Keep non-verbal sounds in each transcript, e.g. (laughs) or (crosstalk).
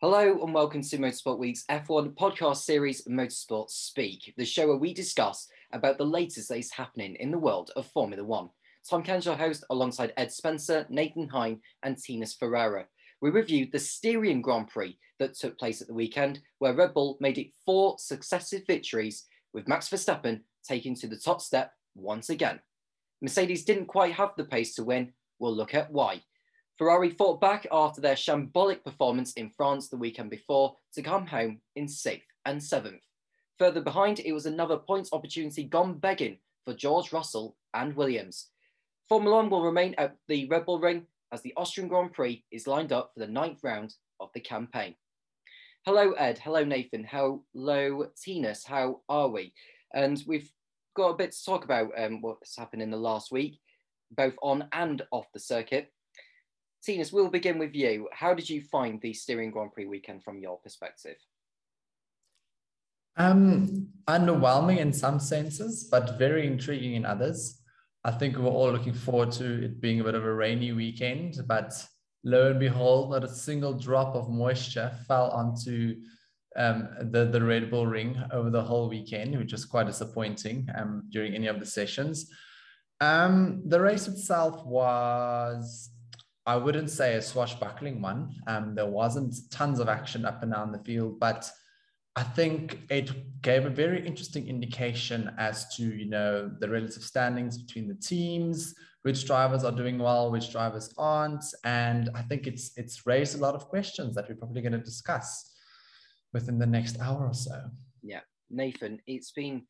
Hello and welcome to Motorsport Week's F1 podcast series Motorsport Speak, the show where we discuss about the latest that is happening in the world of Formula One. Tom Cairns your host alongside Ed Spencer, Nathan Hine and Tinus Ferreira. We reviewed the Styrian Grand Prix that took place at the weekend, where Red Bull made it four successive victories, with Max Verstappen taking to the top step once again. Mercedes didn't quite have the pace to win. We'll look at why. Ferrari fought back after their shambolic performance in France the weekend before to come home in sixth and seventh. Further behind, it was another points opportunity gone begging for George Russell and Williams. Formula One will remain at the Red Bull Ring as the Austrian Grand Prix is lined up for the ninth round of the campaign. Hello, Ed. Hello, Nathan. Hello, Tinus. How are we? And we've got a bit to talk about um, what's happened in the last week, both on and off the circuit. Tinus, we'll begin with you. How did you find the Styrian Grand Prix weekend from your perspective? Um, underwhelming in some senses, but very intriguing in others. I think we were all looking forward to it being a bit of a rainy weekend, but lo and behold, not a single drop of moisture fell onto um, the, the Red Bull ring over the whole weekend, which was quite disappointing um, during any of the sessions. Um, the race itself was I wouldn't say a swashbuckling one. Um, there wasn't tons of action up and down the field, but I think it gave a very interesting indication as to you know the relative standings between the teams, which drivers are doing well, which drivers aren't, and I think it's it's raised a lot of questions that we're probably going to discuss within the next hour or so. Yeah, Nathan, it's been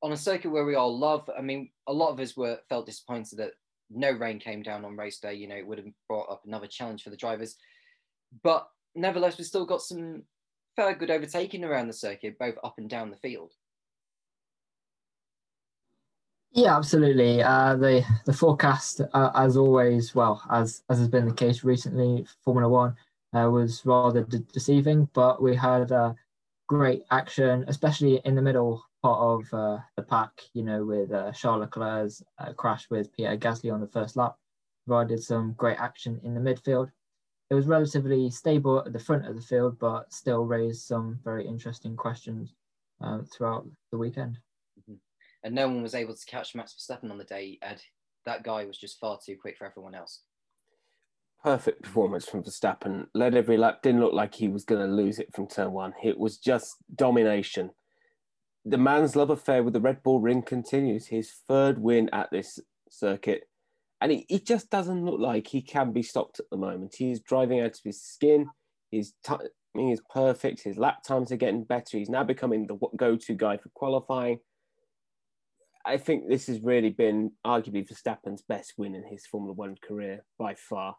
on a circuit where we all love. I mean, a lot of us were felt disappointed that no rain came down on race day, you know, it would have brought up another challenge for the drivers. But nevertheless, we've still got some fair good overtaking around the circuit, both up and down the field. Yeah, absolutely. Uh, the the forecast, uh, as always, well as as has been the case recently, Formula One uh, was rather de- deceiving. But we had uh, great action, especially in the middle part of uh, the pack, you know, with uh, Charles Leclerc's uh, crash with Pierre Gasly on the first lap, provided some great action in the midfield. It was relatively stable at the front of the field, but still raised some very interesting questions uh, throughout the weekend. Mm-hmm. And no one was able to catch Max Verstappen on the day, Ed. That guy was just far too quick for everyone else. Perfect performance from Verstappen. Led every lap, didn't look like he was going to lose it from turn one. It was just domination the man's love affair with the Red Bull ring continues. His third win at this circuit. And he, he just doesn't look like he can be stopped at the moment. He's driving out of his skin. His timing is perfect. His lap times are getting better. He's now becoming the go to guy for qualifying. I think this has really been arguably Verstappen's best win in his Formula One career by far.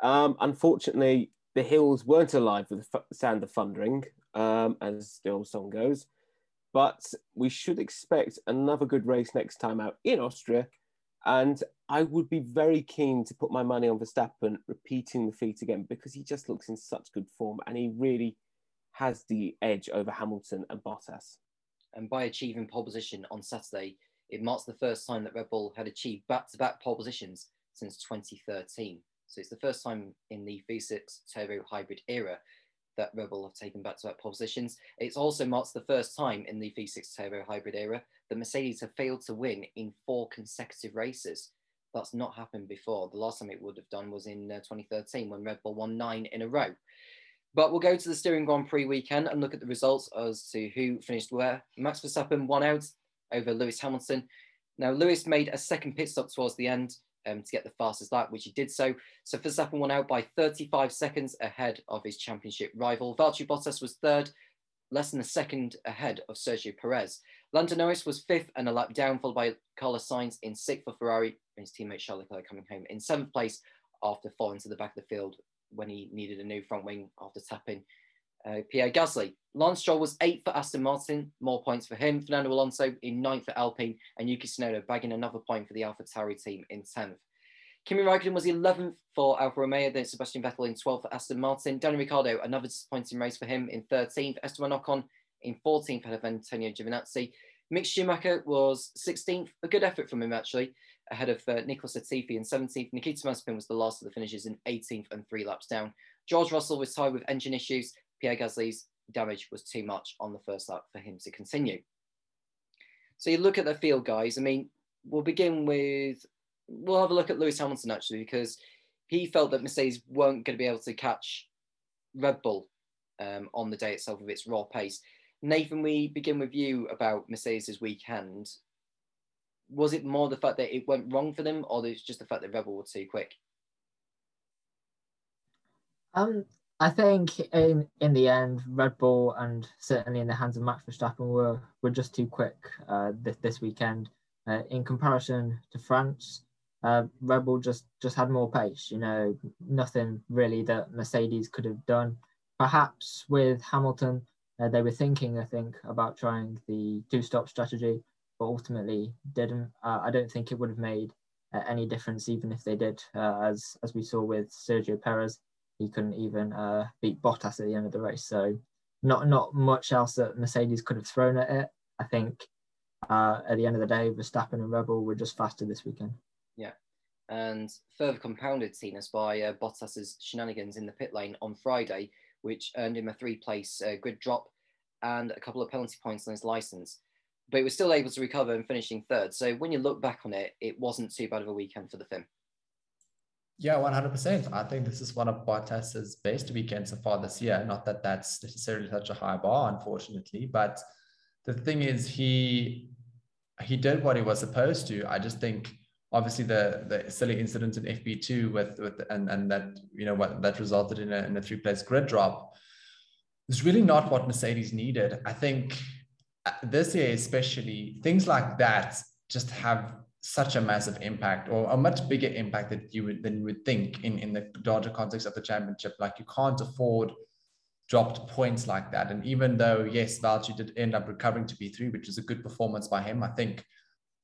Um, unfortunately, the hills weren't alive with the sound of thundering, um, as the old song goes but we should expect another good race next time out in Austria. And I would be very keen to put my money on Verstappen repeating the feat again because he just looks in such good form and he really has the edge over Hamilton and Bottas. And by achieving pole position on Saturday, it marks the first time that Red Bull had achieved back to back pole positions since 2013. So it's the first time in the V6 turbo hybrid era that Red Bull have taken back-to-back positions. It's also marks the first time in the V6 Turbo Hybrid era that Mercedes have failed to win in four consecutive races. That's not happened before. The last time it would have done was in uh, 2013 when Red Bull won nine in a row. But we'll go to the Styrian Grand Prix weekend and look at the results as to who finished where. Max Verstappen won out over Lewis Hamilton. Now, Lewis made a second pit stop towards the end um, to get the fastest lap, which he did so. So Verstappen won out by 35 seconds ahead of his championship rival. Valtteri Bottas was third, less than a second ahead of Sergio Perez. Lando Norris was fifth and a lap down, followed by Carlos Sainz in sixth for Ferrari, and his teammate Charles Leclerc coming home in seventh place after falling to the back of the field when he needed a new front wing after tapping uh, Pierre Gasly. Lance Stroll was eighth for Aston Martin, more points for him. Fernando Alonso in ninth for Alpine, and Yuki Tsunoda bagging another point for the Alpha Tauri team in 10th. Kimi Raikkonen was 11th for Alfa Romeo, then Sebastian Vettel in 12th for Aston Martin. Daniel Ricciardo, another disappointing race for him in 13th. Esteban Ocon in 14th ahead of Antonio Giovinazzi. Mick Schumacher was 16th, a good effort from him actually, ahead of uh, Nicholas Latifi in 17th. Nikita Mazepin was the last of the finishes in 18th and three laps down. George Russell was tied with engine issues. Pierre Gasly's damage was too much on the first lap for him to continue. So you look at the field, guys. I mean, we'll begin with, we'll have a look at Lewis Hamilton actually, because he felt that Mercedes weren't going to be able to catch Red Bull um, on the day itself with its raw pace. Nathan, we begin with you about Mercedes' weekend. Was it more the fact that it went wrong for them, or it's just the fact that Red Bull were too quick? Um, I think in in the end, Red Bull and certainly in the hands of Max Verstappen were were just too quick uh, this this weekend. Uh, in comparison to France, uh, Red Bull just just had more pace. You know, nothing really that Mercedes could have done. Perhaps with Hamilton, uh, they were thinking, I think, about trying the two-stop strategy, but ultimately didn't. Uh, I don't think it would have made uh, any difference, even if they did, uh, as as we saw with Sergio Perez he couldn't even uh, beat Bottas at the end of the race. So not not much else that Mercedes could have thrown at it. I think uh, at the end of the day, Verstappen and Red Bull were just faster this weekend. Yeah, and further compounded Cenas by uh, Bottas's shenanigans in the pit lane on Friday, which earned him a three-place uh, grid drop and a couple of penalty points on his license. But he was still able to recover and finishing third. So when you look back on it, it wasn't too bad of a weekend for the Finn. Yeah, 100%. I think this is one of Bottas's best weekends so far this year. Not that that's necessarily such a high bar, unfortunately, but the thing is, he he did what he was supposed to. I just think, obviously, the the silly incident in FP2 with with and and that you know what that resulted in a, in a three place grid drop is really not what Mercedes needed. I think uh, this year, especially, things like that just have such a massive impact or a much bigger impact that you would than you would think in, in the larger context of the championship. Like you can't afford dropped points like that. And even though, yes, Valtteri did end up recovering to P3, which is a good performance by him, I think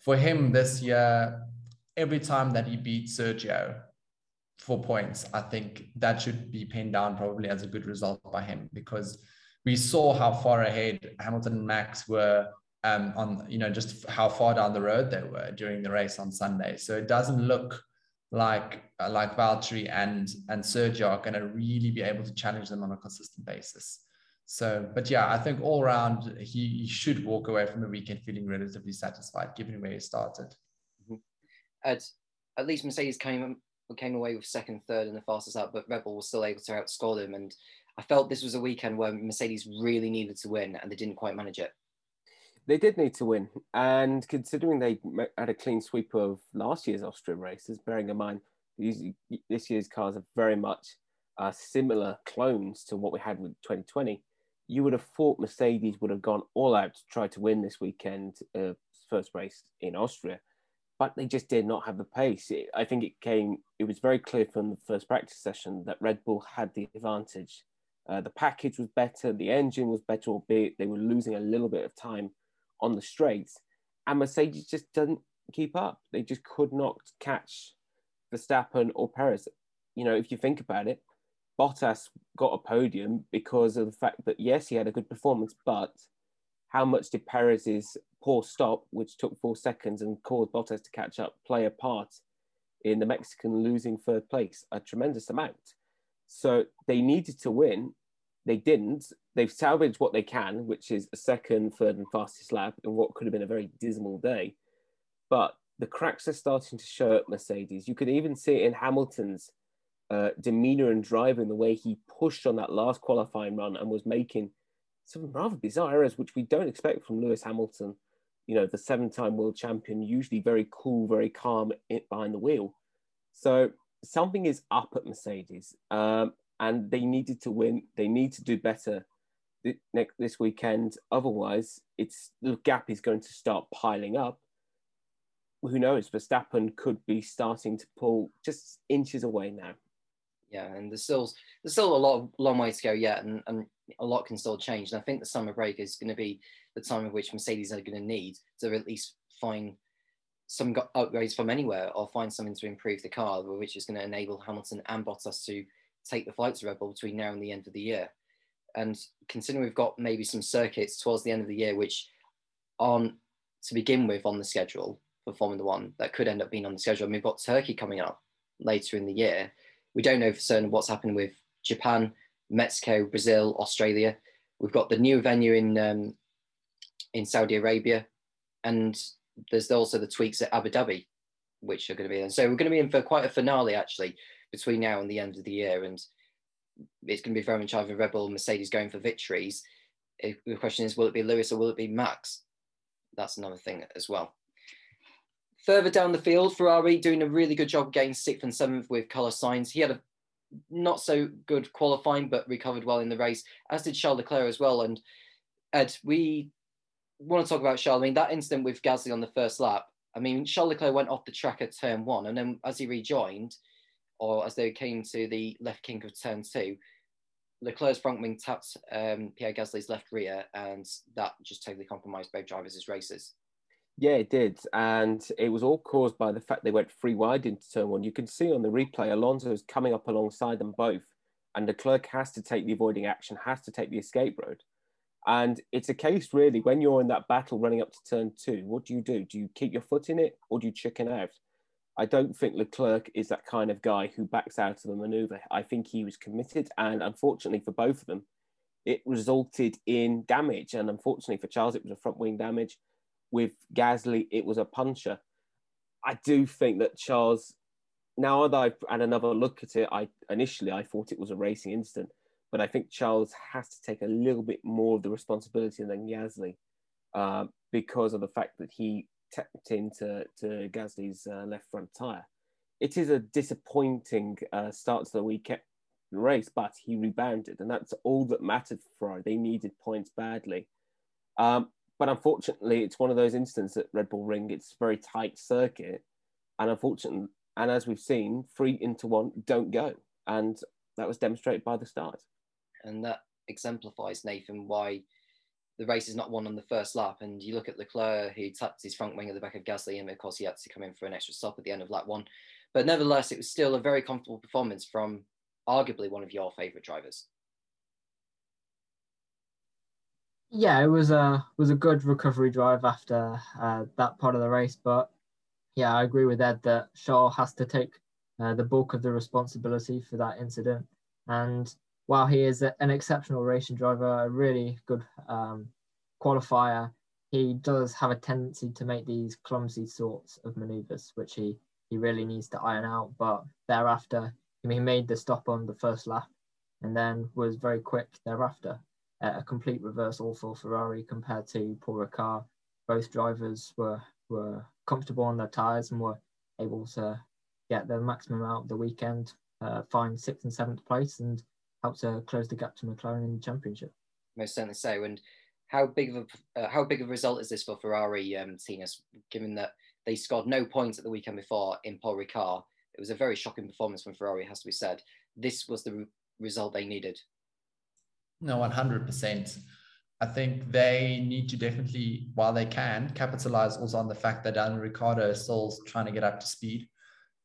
for him this year, every time that he beat Sergio for points, I think that should be pinned down probably as a good result by him because we saw how far ahead Hamilton and Max were um, on you know just how far down the road they were during the race on Sunday. So it doesn't look like uh, like Valtteri and and Sergio are going to really be able to challenge them on a consistent basis. So, but yeah, I think all around he, he should walk away from the weekend feeling relatively satisfied, given where he started. Mm-hmm. At at least Mercedes came came away with second, third, and the fastest lap, but Red Bull was still able to outscore them. And I felt this was a weekend where Mercedes really needed to win, and they didn't quite manage it they did need to win. And considering they had a clean sweep of last year's Austrian races, bearing in mind these, this year's cars are very much uh, similar clones to what we had with 2020, you would have thought Mercedes would have gone all out to try to win this weekend, uh, first race in Austria. But they just did not have the pace. It, I think it came, it was very clear from the first practice session that Red Bull had the advantage. Uh, the package was better, the engine was better, albeit they were losing a little bit of time on the straights, and Mercedes just doesn't keep up. They just could not catch Verstappen or Perez. You know, if you think about it, Bottas got a podium because of the fact that yes, he had a good performance, but how much did Perez's poor stop, which took four seconds and caused Bottas to catch up, play a part in the Mexican losing third place? A tremendous amount. So they needed to win, they didn't. They've salvaged what they can, which is a second, third, and fastest lap in what could have been a very dismal day. But the cracks are starting to show at Mercedes. You could even see it in Hamilton's uh, demeanor and driving, the way he pushed on that last qualifying run and was making some rather bizarre errors, which we don't expect from Lewis Hamilton. You know, the seven time world champion, usually very cool, very calm behind the wheel. So something is up at Mercedes. Um, and they needed to win. They need to do better next this weekend. Otherwise, it's the gap is going to start piling up. Who knows? Verstappen could be starting to pull just inches away now. Yeah, and there's still there's still a lot of long way to go yet, and, and a lot can still change. And I think the summer break is going to be the time of which Mercedes are going to need to at least find some upgrades from anywhere or find something to improve the car, which is going to enable Hamilton and Bottas to take the flight to Red Bull between now and the end of the year. And considering we've got maybe some circuits towards the end of the year, which aren't to begin with on the schedule for Formula One, that could end up being on the schedule. And we've got Turkey coming up later in the year. We don't know for certain what's happening with Japan, Mexico, Brazil, Australia. We've got the new venue in um, in Saudi Arabia, and there's also the tweaks at Abu Dhabi, which are going to be in. So we're going to be in for quite a finale actually between now and the end of the year, and it's going to be very much either Red Bull Mercedes going for victories. If the question is, will it be Lewis or will it be Max? That's another thing as well. Further down the field, Ferrari doing a really good job getting sixth and seventh with Carlos Sainz. He had a not so good qualifying, but recovered well in the race, as did Charles Leclerc as well. And Ed, we want to talk about Charles. I mean, that incident with Gasly on the first lap. I mean, Charles Leclerc went off the track at turn one, and then as he rejoined, or as they came to the left kink of turn two, Leclerc's front wing tapped um, Pierre Gasly's left rear, and that just totally compromised both drivers' races. Yeah, it did. And it was all caused by the fact they went free wide into turn one. You can see on the replay, Alonso is coming up alongside them both. And Leclerc has to take the avoiding action, has to take the escape road. And it's a case really when you're in that battle running up to turn two, what do you do? Do you keep your foot in it or do you chicken out? I don't think Leclerc is that kind of guy who backs out of a maneuver. I think he was committed, and unfortunately for both of them, it resulted in damage. And unfortunately for Charles, it was a front wing damage with Gasly, it was a puncher. I do think that Charles, now that I've had another look at it, I initially I thought it was a racing incident, but I think Charles has to take a little bit more of the responsibility than Gasly uh, because of the fact that he tapped into to Gasly's uh, left front tire. It is a disappointing uh, start to the weekend race, but he rebounded, and that's all that mattered for Ferrari. They needed points badly. Um, but unfortunately, it's one of those instances at Red Bull Ring. It's a very tight circuit, and unfortunately, and as we've seen, three into one don't go, and that was demonstrated by the start. And that exemplifies Nathan why the race is not won on the first lap. And you look at Leclerc, who tapped his front wing at the back of Gasly, and of course he had to come in for an extra stop at the end of lap one. But nevertheless, it was still a very comfortable performance from arguably one of your favourite drivers. Yeah, it was a was a good recovery drive after uh, that part of the race, but yeah, I agree with Ed that Charles has to take uh, the bulk of the responsibility for that incident. And while he is an exceptional racing driver, a really good um, qualifier, he does have a tendency to make these clumsy sorts of maneuvers, which he he really needs to iron out. But thereafter, he made the stop on the first lap, and then was very quick thereafter a complete reversal for Ferrari compared to Paul Ricard. Both drivers were were comfortable on their tyres and were able to get the maximum out of the weekend, uh, find sixth and seventh place, and help to close the gap to McLaren in the championship. Most certainly so. And how big of a uh, how big of a result is this for Ferrari, um, Tinus, given that they scored no points at the weekend before in Paul Ricard? It was a very shocking performance from Ferrari, has to be said. This was the re- result they needed. No, 100%. I think they need to definitely, while they can, capitalize also on the fact that Daniel Ricciardo is still trying to get up to speed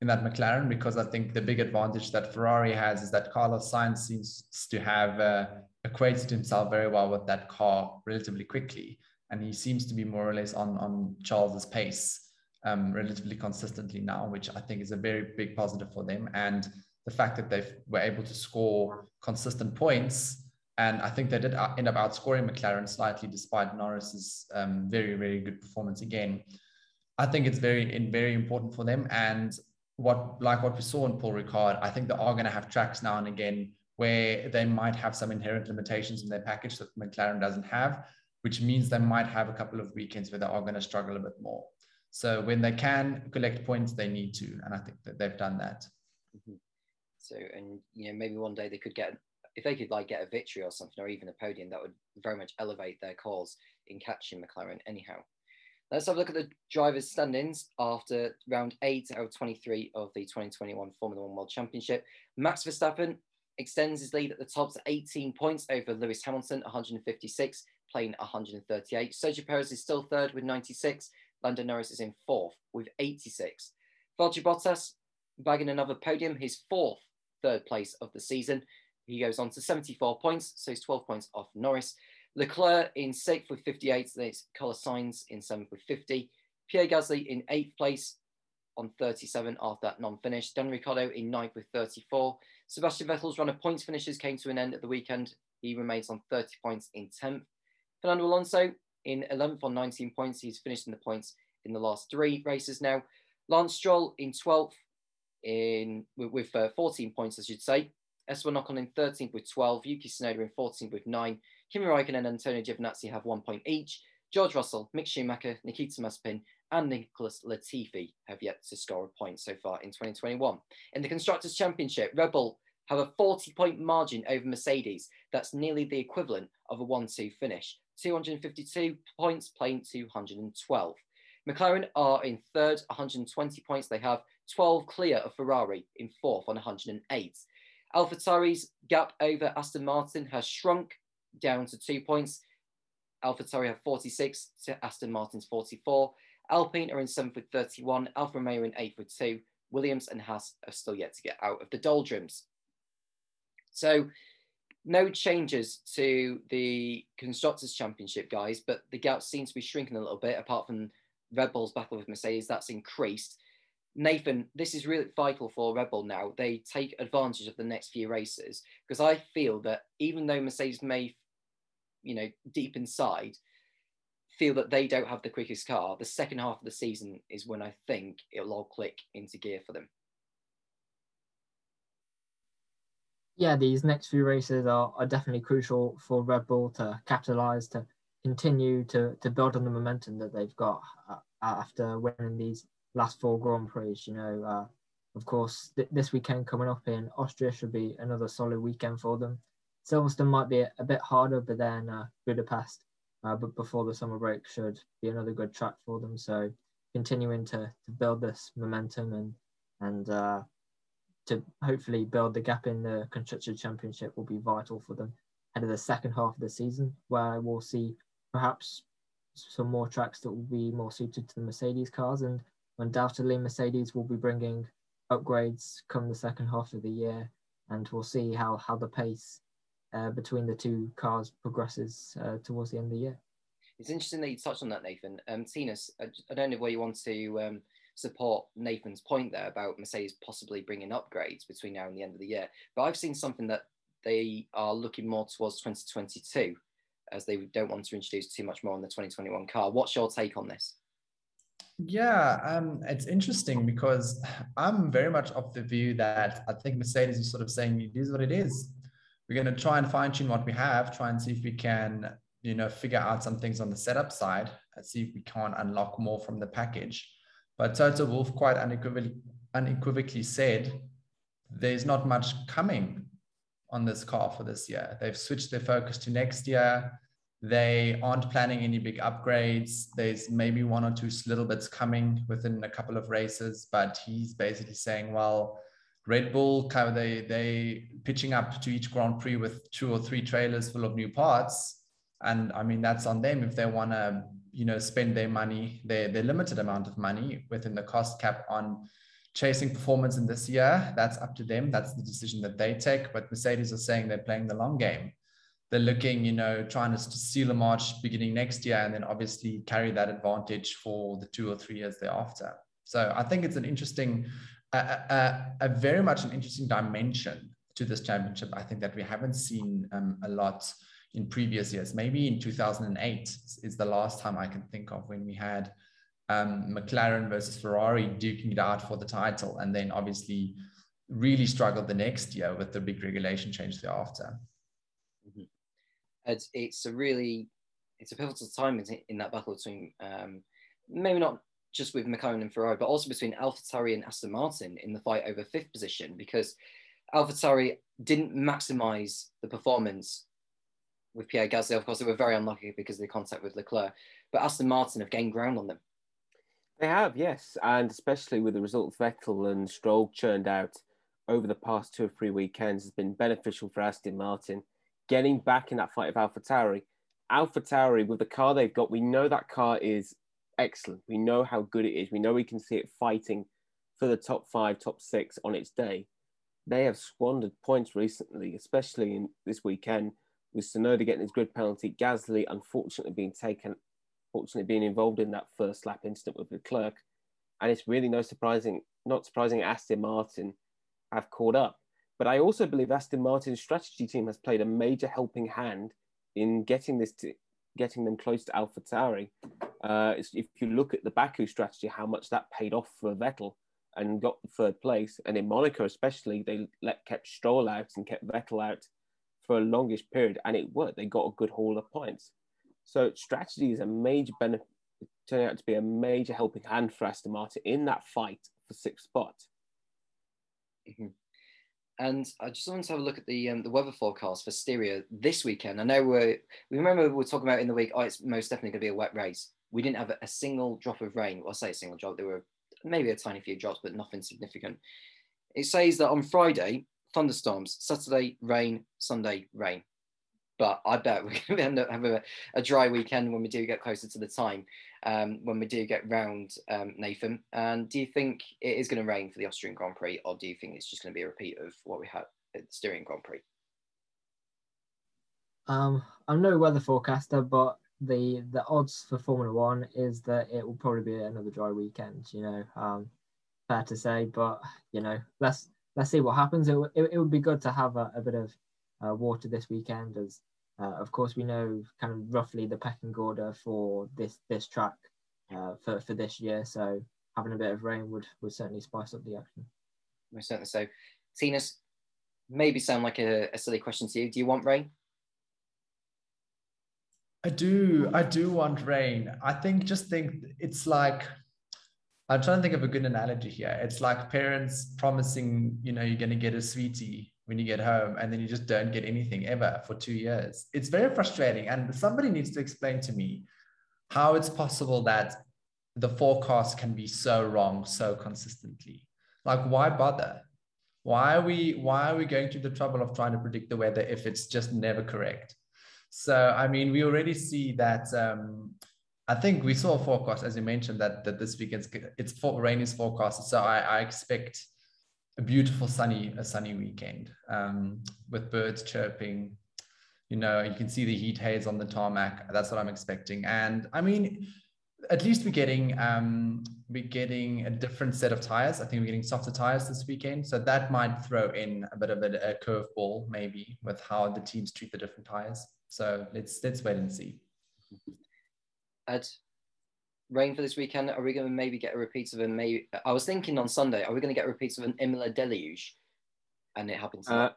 in that McLaren, because I think the big advantage that Ferrari has is that Carlos Sainz seems to have uh, equated himself very well with that car relatively quickly. And he seems to be more or less on, on Charles's pace um, relatively consistently now, which I think is a very big positive for them. And the fact that they were able to score consistent points and I think they did end up outscoring McLaren slightly, despite Norris's um, very, very good performance again. I think it's very, very important for them. And what, like what we saw in Paul Ricard, I think they are going to have tracks now and again where they might have some inherent limitations in their package that McLaren doesn't have, which means they might have a couple of weekends where they are going to struggle a bit more. So when they can collect points, they need to, and I think that they've done that. Mm-hmm. So, and you know, maybe one day they could get if they could like get a victory or something, or even a podium, that would very much elevate their cause in catching McLaren. Anyhow, let's have a look at the drivers' standings after round eight out of 23 of the 2021 Formula One World Championship. Max Verstappen extends his lead at the top to 18 points over Lewis Hamilton, 156, playing 138. Sergio Perez is still third with 96. Lando Norris is in fourth with 86. Valtteri Bottas bagging another podium, his fourth third place of the season. He goes on to 74 points, so he's 12 points off Norris. Leclerc in sixth with 58, then it's Carlos Sainz in seventh with 50. Pierre Gasly in eighth place on 37 after that non-finish. Dan Ricciardo in ninth with 34. Sebastian Vettel's run of points finishes came to an end at the weekend. He remains on 30 points in 10th. Fernando Alonso in 11th on 19 points. He's finished in the points in the last three races now. Lance Stroll in 12th in with, with uh, 14 points, I should say. Esteban Ocon in 13th with 12. Yuki Tsunoda in 14th with 9. Kimi Raikkonen and Antonio Giovinazzi have one point each. George Russell, Mick Schumacher, Nikita Mazepin, and Nicholas Latifi have yet to score a point so far in 2021. In the Constructors' Championship, Red Bull have a 40 point margin over Mercedes. That's nearly the equivalent of a 1 2 finish. 252 points playing 212. McLaren are in third, 120 points. They have 12 clear of Ferrari in fourth on 108. AlphaTauri's gap over Aston Martin has shrunk down to two points. AlphaTauri have 46 to Aston Martin's 44. Alpine are in seventh with 31. Alfa Romeo in eighth with two. Williams and Haas are still yet to get out of the doldrums. So, no changes to the Constructors' Championship, guys, but the gap seems to be shrinking a little bit, apart from Red Bull's battle with Mercedes, that's increased. Nathan, this is really vital for Red Bull now. They take advantage of the next few races because I feel that even though Mercedes may, you know, deep inside, feel that they don't have the quickest car, the second half of the season is when I think it'll all click into gear for them. Yeah, these next few races are, are definitely crucial for Red Bull to capitalize, to continue to, to build on the momentum that they've got uh, after winning these last four Grand Prix. You know, uh, of course, th- this weekend coming up in Austria should be another solid weekend for them. Silverstone might be a, bit harder, but then uh, Budapest, uh, but before the summer break, should be another good track for them. So continuing to, to build this momentum and and uh, to hopefully build the gap in the constructor championship will be vital for them ahead of the second half of the season, where we'll see perhaps some more tracks that will be more suited to the Mercedes cars, and undoubtedly Mercedes will be bringing upgrades come the second half of the year, and we'll see how how the pace uh, between the two cars progresses uh, towards the end of the year. It's interesting that you touched on that, Nathan. Um, Tinus, I, I don't know where you want to um, support Nathan's point there about Mercedes possibly bringing upgrades between now and the end of the year, but I've seen something that they are looking more towards 2022 as they don't want to introduce too much more on the 2021 car. What's your take on this? Yeah, um, it's interesting because I'm very much of the view that I think Mercedes is sort of saying it is what it is. We're going to try and fine tune what we have, try and see if we can, you know, figure out some things on the setup side and see if we can't unlock more from the package. But Toto Wolff quite unequivocally, unequivocally said there's not much coming on this car for this year. They've switched their focus to next year. They aren't planning any big upgrades. There's maybe one or two little bits coming within a couple of races, but he's basically saying, well, Red Bull, kind of they they pitching up to each Grand Prix with two or three trailers full of new parts, and I mean that's on them if they want to you know spend their money, their their limited amount of money within the cost cap on chasing performance in this year, that's up to them. That's the decision that they take. But Mercedes are saying they're playing the long game. They're looking, you know, trying to seal a march beginning next year and then obviously carry that advantage for the two or three years thereafter. So I think it's an interesting, a, a, very much an interesting dimension to this championship. I think that we haven't seen um, a lot in previous years. Maybe in 2008 is the last time I can think of when we had um, McLaren versus Ferrari duking it out for the title, and then obviously really struggled the next year with the big regulation change thereafter. Mm-hmm. It's, it's a really it's a pivotal time in, in that battle between um, maybe not just with McLaren and Ferrari, but also between AlphaTauri and Aston Martin in the fight over fifth position because AlphaTauri didn't maximise the performance with Pierre Gasly. Of course, they were very unlucky because of the contact with Leclerc, but Aston Martin have gained ground on them. They have, yes, and especially with the result Vettel and Stroll churned out over the past two or three weekends has been beneficial for Aston Martin. Getting back in that fight of AlphaTauri, AlphaTauri with the car they've got, we know that car is excellent. We know how good it is. We know we can see it fighting for the top five, top six on its day. They have squandered points recently, especially in this weekend with Tsunoda getting his grid penalty, Gasly unfortunately being taken unfortunately being involved in that first lap incident with Leclerc. and it's really no surprising, not surprising Aston Martin have caught up. But I also believe Aston Martin's strategy team has played a major helping hand in getting this to, getting them close to AlphaTauri. Uh, if you look at the Baku strategy, how much that paid off for Vettel and got third place, and in Monaco especially, they let kept Stroll out and kept Vettel out for a longish period, and it worked. They got a good haul of points. So strategy is a major benefit, turning out to be a major helping hand for Aston Martin in that fight for sixth spot. Mm-hmm. And I just wanted to have a look at the um, the weather forecast for Styria this weekend. I know we we remember we were talking about in the week. Oh, it's most definitely going to be a wet race. We didn't have a, single drop of rain. Well, I say a single drop. There were maybe a tiny few drops, but nothing significant. It says that on Friday, thunderstorms, Saturday, rain, Sunday, rain. But I bet we're going to end up having a, a dry weekend when we do get closer to the time, um, when we do get round, um, Nathan. And do you think it is going to rain for the Austrian Grand Prix, or do you think it's just going to be a repeat of what we had at the Styrian Grand Prix? Um, I'm no weather forecaster, but the the odds for Formula One is that it will probably be another dry weekend. You know, um, fair to say, but you know, let's let's see what happens. It, it, it would be good to have a, a bit of uh, water this weekend, as uh, of course we know kind of roughly the pecking order for this this track uh, for for this year. So having a bit of rain would would certainly spice up the action. Most certainly so. Tinus, maybe sound like a, a silly question to you. Do you want rain? I do. I do want rain. I think just think it's like I'm trying to think of a good analogy here. It's like parents promising, you know, you're going to get a sweetie when you get home, and then you just don't get anything ever for two years. It's very frustrating. And somebody needs to explain to me how it's possible that the forecast can be so wrong so consistently. Like, why bother? Why are we why are we going through the trouble of trying to predict the weather if it's just never correct? So, I mean, we already see that. Um, I think we saw a forecast, as you mentioned, that that this weekend's it's for rain is forecasted. So I, I expect a beautiful sunny a sunny weekend um, with birds chirping. You know, you can see the heat haze on the tarmac. That's what I'm expecting. And I mean, at least we're getting um, we're getting a different set of tires. I think we're getting softer tires this weekend, so that might throw in a bit of a, a curveball maybe with how the teams treat the different tires. So let's let's wait and see. Ed, rain for this weekend. Are we going to maybe get a repeat of a maybe? I was thinking on Sunday, are we going to get repeats of an Imola deluge? And it happens. Uh,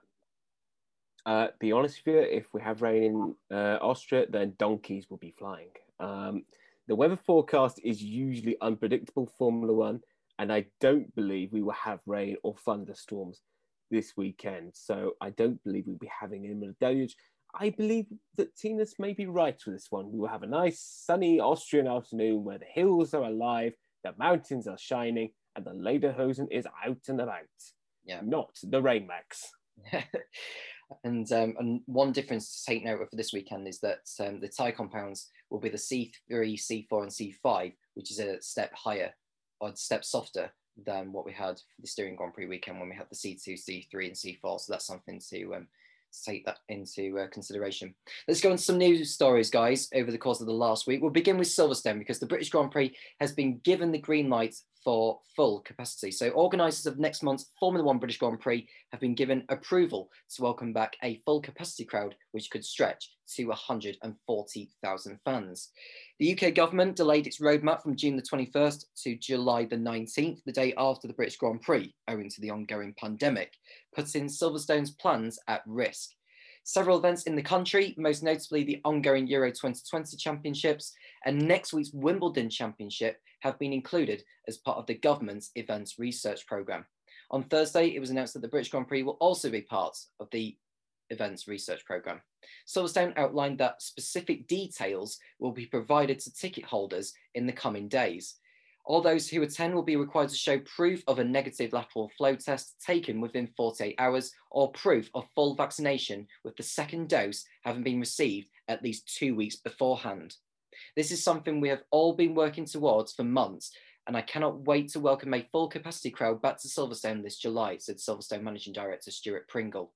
uh, be honest with you, if we have rain in uh, Austria, then donkeys will be flying. Um, the weather forecast is usually unpredictable, Formula One, and I don't believe we will have rain or thunderstorms this weekend. So I don't believe we'll be having Imola deluge. I believe that Tinus may be right with this one. We will have a nice sunny Austrian afternoon where the hills are alive, the mountains are shining, and the Lederhosen is out and about. Yeah. Not the Rain Max. (laughs) and um, and one difference to take note of for this weekend is that um, the tie compounds will be the C3, C4, and C5, which is a step higher or a step softer than what we had for the Styrian Grand Prix weekend when we had the C2, C3, and C4. So that's something to um, take that into uh, consideration. Let's go on some news stories, guys, over the course of the last week. We'll begin with Silverstone because the British Grand Prix has been given the green light for full capacity. So, organisers of next month's Formula One British Grand Prix have been given approval to welcome back a full capacity crowd, which could stretch to 140,000 fans. The UK government delayed its roadmap from June the 21st to July the 19th, the day after the British Grand Prix, owing to the ongoing pandemic, putting Silverstone's plans at risk. Several events in the country, most notably the ongoing Euro 2020 Championships and next week's Wimbledon Championship, have been included as part of the government's events research programme. On Thursday, it was announced that the British Grand Prix will also be part of the events research programme. Silverstone outlined that specific details will be provided to ticket holders in the coming days. All those who attend will be required to show proof of a negative lateral flow test taken within 48 hours or proof of full vaccination with the second dose having been received at least two weeks beforehand. This is something we have all been working towards for months, and I cannot wait to welcome a full capacity crowd back to Silverstone this July, said Silverstone Managing Director Stuart Pringle.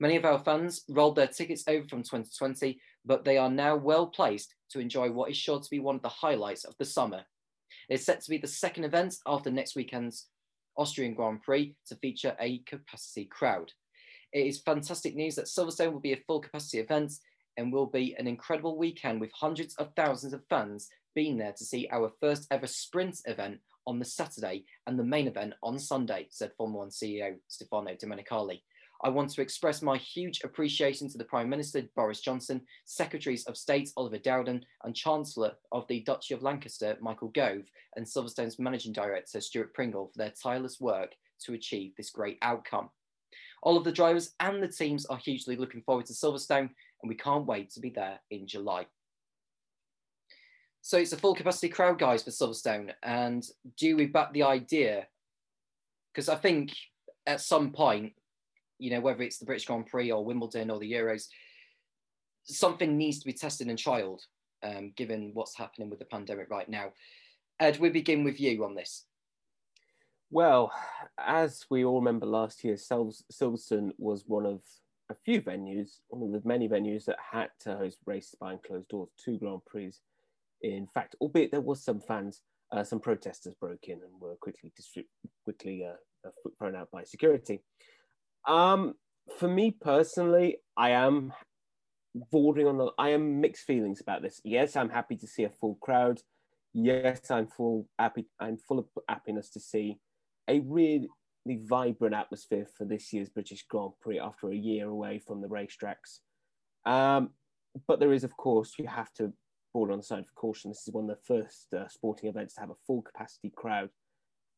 Many of our fans rolled their tickets over from 2020, but they are now well placed to enjoy what is sure to be one of the highlights of the summer. It's set to be the second event after next weekend's Austrian Grand Prix to feature a capacity crowd. It is fantastic news that Silverstone will be a full capacity event and will be an incredible weekend with hundreds of thousands of fans being there to see our first ever sprint event on the Saturday and the main event on Sunday, said Formula One CEO Stefano Domenicali. I want to express my huge appreciation to the Prime Minister Boris Johnson, Secretaries of State Oliver Dowden, and Chancellor of the Duchy of Lancaster Michael Gove, and Silverstone's Managing Director Stuart Pringle for their tireless work to achieve this great outcome. All of the drivers and the teams are hugely looking forward to Silverstone, and we can't wait to be there in July. So it's a full capacity crowd, guys, for Silverstone. And do we back the idea? Because I think at some point, you know, whether it's the British Grand Prix or Wimbledon or the Euros, something needs to be tested and trialed, um, given what's happening with the pandemic right now. Ed, we begin with you on this. Well, as we all remember last year, Silverstone was one of a few venues, one of the many venues that had to host races behind closed doors, two Grand Prix in fact, albeit there was some fans, uh, some protesters broke in and were quickly distri- quickly uh, uh thrown out by security. Um, for me personally, I am bordering on the. I am mixed feelings about this. Yes, I'm happy to see a full crowd. Yes, I'm full happy. I'm full of happiness to see a really vibrant atmosphere for this year's British Grand Prix after a year away from the racetracks. Um, but there is, of course, you have to border on the side of caution. This is one of the first uh, sporting events to have a full capacity crowd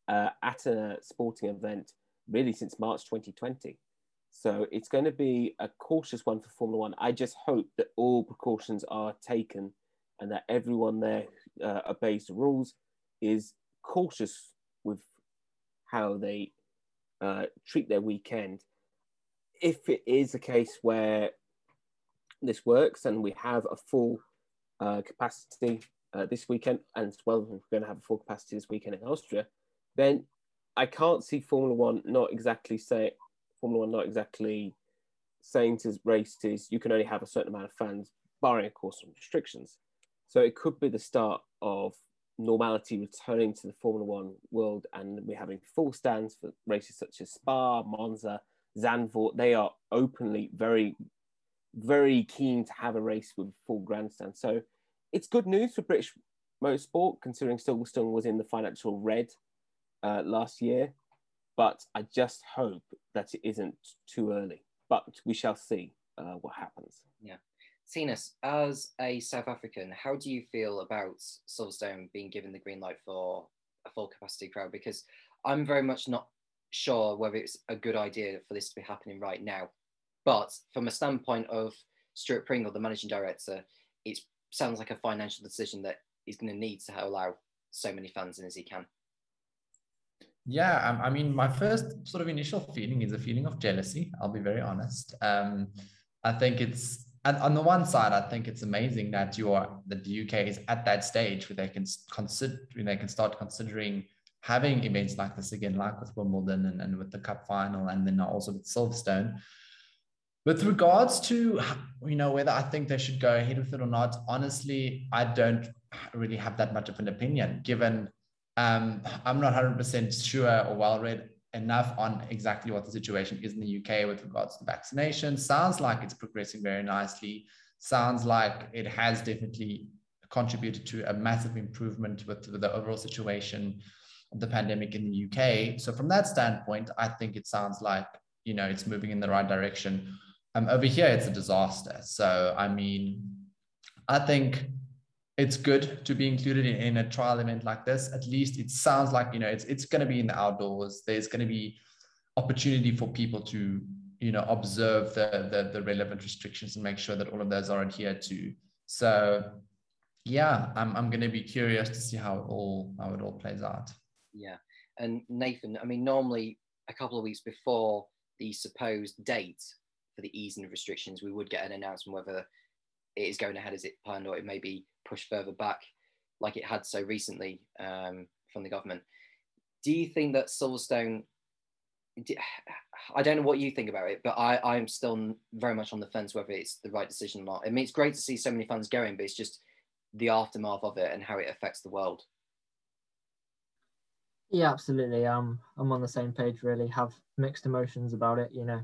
uh, at a sporting event really since March 2020. So it's going to be a cautious one for Formula One. I just hope that all precautions are taken and that everyone there uh, obeys the rules, is cautious with how they uh, treat their weekend. If it is a case where this works and we have a full uh, capacity uh, this weekend, and as well, we're going to have a full capacity this weekend in Austria, then I can't see Formula One not exactly say Formula One not exactly saying to races you can only have a certain amount of fans, barring of course some restrictions. So it could be the start of normality returning to the Formula One world, and we're having full stands for races such as Spa, Monza, Zandvoort. They are openly very very keen to have a race with full grandstand. So it's good news for British motorsport, considering Silverstone was in the financial red uh, last year. But I just hope that it isn't too early. But we shall see uh, what happens. Yeah. Tinus, as a South African, how do you feel about Silverstone being given the green light for a full capacity crowd? Because I'm very much not sure whether it's a good idea for this to be happening right now. But from a standpoint of Stuart Pringle, the managing director, it sounds like a financial decision that he's going to need to allow so many fans in as he can. Yeah, I mean, my first sort of initial feeling is a feeling of jealousy. I'll be very honest. Um, I think it's and on the one side, I think it's amazing that you are that the UK is at that stage where they can consider they can start considering having events like this again, like with Wimbledon and, and with the Cup final, and then also with Silverstone. With regards to you know whether I think they should go ahead with it or not, honestly, I don't really have that much of an opinion. Given um, I'm not 100% sure or well read enough on exactly what the situation is in the UK with regards to vaccination. Sounds like it's progressing very nicely. Sounds like it has definitely contributed to a massive improvement with, the overall situation of the pandemic in the UK. So from that standpoint, I think it sounds like you know it's moving in the right direction. Um, over here, it's a disaster. So, I mean, I think it's good to be included in, in a trial event like this. At least it sounds like, you know, it's, it's going to be in the outdoors. There's going to be opportunity for people to, you know, observe the, the, the relevant restrictions and make sure that all of those are adhered to. So, yeah, I'm, I'm going to be curious to see how it all, how it all plays out. Yeah. And Nathan, I mean, normally a couple of weeks before the supposed date for the easing of restrictions, we would get an announcement whether it is going ahead as it planned or it may be pushed further back, like it had so recently um, from the government. Do you think that Silverstone? I don't know what you think about it, but I, I'm still very much on the fence whether it's the right decision or not. I mean, it's great to see so many fans going, but it's just the aftermath of it and how it affects the world. Yeah, absolutely. Um, I'm on the same page. Really, have mixed emotions about it. You know,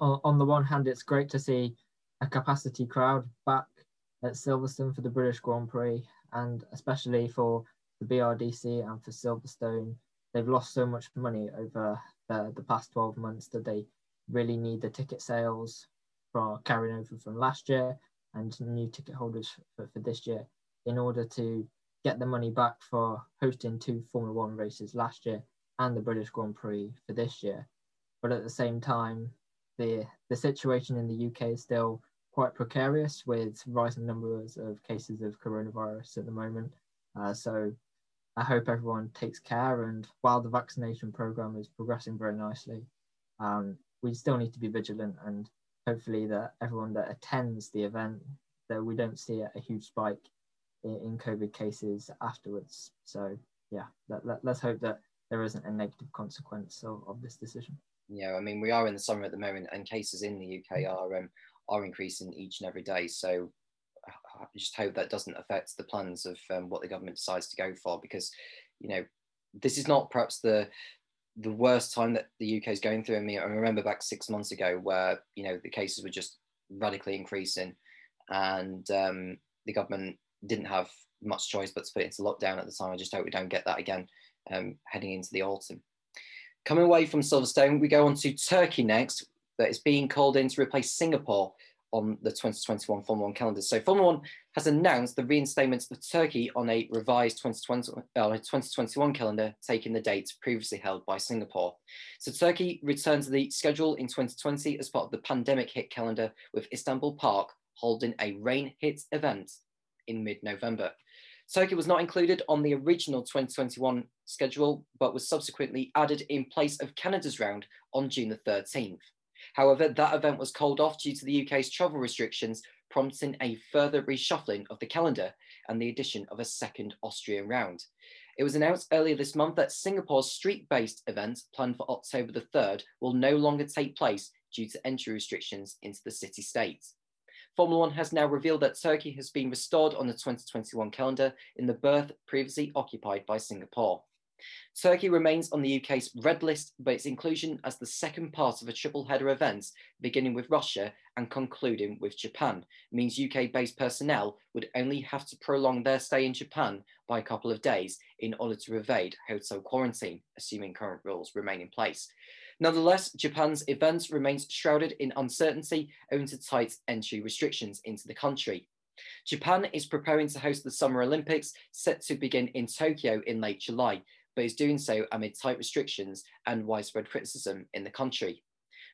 on, on the one hand, it's great to see a capacity crowd back at Silverstone for the British Grand Prix, and especially for the BRDC and for Silverstone. They've lost so much money over the, the past 12 months that they really need the ticket sales from carrying over from last year and new ticket holders for, for this year in order to get the money back for hosting two Formula One races last year and the British Grand Prix for this year. But at the same time, the the situation in the UK is still quite precarious with rising numbers of cases of coronavirus at the moment. Uh, so I hope everyone takes care. And while the vaccination program is progressing very nicely, um, we still need to be vigilant and hopefully that everyone that attends the event that we don't see a, huge spike in, in, COVID cases afterwards. So yeah, let, let, let's hope that there isn't a negative consequence of, of this decision. Yeah, I mean, we are in the summer at the moment, and cases in the UK are um, are increasing each and every day. So I just hope that doesn't affect the plans of um, what the government decides to go for, because you know this is not perhaps the the worst time that the UK is going through. I mean, I remember back six months ago where you know the cases were just radically increasing, and um, the government didn't have much choice but to put it into lockdown at the time. I just hope we don't get that again um, heading into the autumn. Coming away from Silverstone, we go on to Turkey next, that is being called in to replace Singapore on the 2021 Formula One calendar. So Formula One has announced the reinstatement of Turkey on a revised 2020, uh, 2021 calendar, taking the dates previously held by Singapore. So Turkey returned to the schedule in 2020 as part of the pandemic hit calendar, with Istanbul Park holding a rain hit event in mid-November. Turkey was not included on the original 2021 schedule, but was subsequently added in place of Canada's round on June the 13th. However, that event was called off due to the UK's travel restrictions, prompting a further reshuffling of the calendar and the addition of a second Austrian round. It was announced earlier this month that Singapore's street based event, planned for October the 3rd, will no longer take place due to entry restrictions into the city state. Formula One has now revealed that Turkey has been restored on the 2021 calendar in the berth previously occupied by Singapore. Turkey remains on the UK's red list, but its inclusion as the second part of a triple header event, beginning with Russia and concluding with Japan, means UK based personnel would only have to prolong their stay in Japan by a couple of days in order to evade hotel quarantine, assuming current rules remain in place. Nonetheless, Japan's events remains shrouded in uncertainty owing to tight entry restrictions into the country. Japan is preparing to host the Summer Olympics set to begin in Tokyo in late July, but is doing so amid tight restrictions and widespread criticism in the country.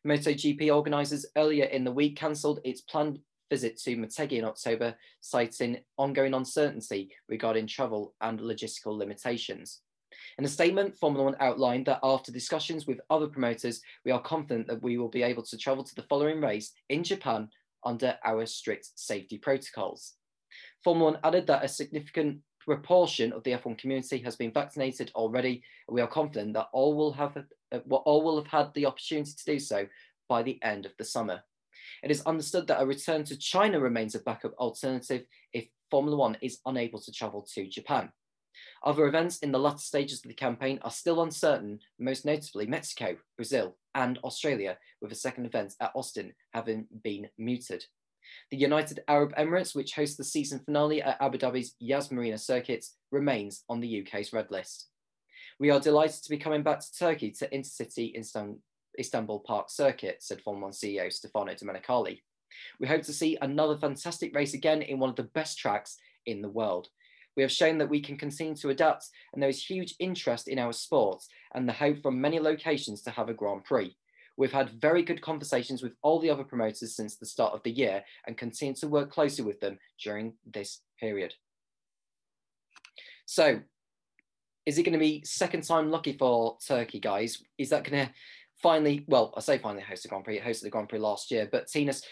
MotoGP organisers earlier in the week cancelled its planned visit to Motegi in October, citing ongoing uncertainty regarding travel and logistical limitations. In a statement, Formula One outlined that after discussions with other promoters, we are confident that we will be able to travel to the following race in Japan under our strict safety protocols. Formula One added that a significant proportion of the F1 community has been vaccinated already. And we are confident that all will have all will have had the opportunity to do so by the end of the summer. It is understood that a return to China remains a backup alternative if Formula One is unable to travel to Japan. Other events in the latter stages of the campaign are still uncertain, most notably Mexico, Brazil, and Australia, with a second event at Austin having been muted. The United Arab Emirates, which hosts the season finale at Abu Dhabi's Yas Marina circuit, remains on the UK's red list. We are delighted to be coming back to Turkey to Intercity Istanbul Park circuit, said Formula One CEO Stefano Domenicali. We hope to see another fantastic race again in one of the best tracks in the world. We have shown that we can continue to adapt, and there is huge interest in our sport and the hope from many locations to have a Grand Prix. We've had very good conversations with all the other promoters since the start of the year and continue to work closely with them during this period. So, is it going to be second time lucky for Turkey, guys? Is that going to finally, well, I say finally host the Grand Prix, it hosted the Grand Prix last year, but Tinus,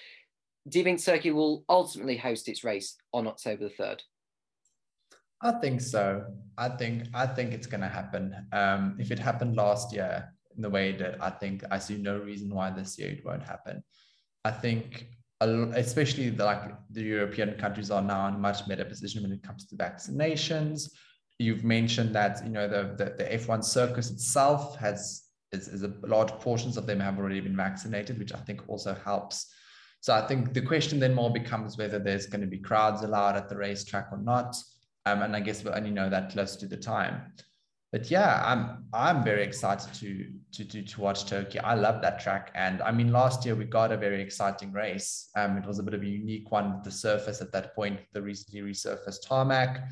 do you think Turkey will ultimately host its race on October the 3rd? I think so. I think I think it's going to happen. Um, if it happened last year, in the way that I think I see no reason why this year it won't happen. I think especially the, like the European countries are now in a much better position when it comes to vaccinations. you've mentioned that you know the the, the F1 circus itself has is, is a large portions of them have already been vaccinated, which I think also helps. So I think the question then more becomes whether there's going to be crowds allowed at the racetrack or not. Um, and I guess we'll only know that close to the time. But yeah, I'm I'm very excited to to to, to watch Turkey. I love that track, and I mean, last year we got a very exciting race. Um, it was a bit of a unique one. The surface at that point, the recently resurfaced tarmac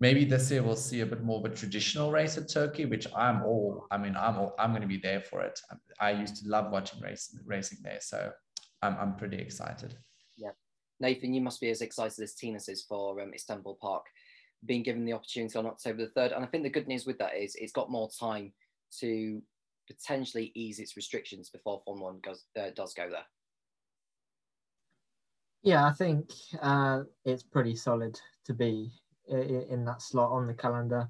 maybe this year we'll see a bit more of a traditional race at Turkey, which I'm all, I mean, I'm all, I'm going to be there for it. I used to love watching racing, racing there. So I'm, I'm pretty excited. Yeah. Nathan, you must be as excited as Tinus is for um, Istanbul Park being given the opportunity on October the 3rd. And I think the good news with that is it's got more time to potentially ease its restrictions before Formula One goes, uh, does go there. Yeah, I think uh, it's pretty solid to be in that slot on the calendar.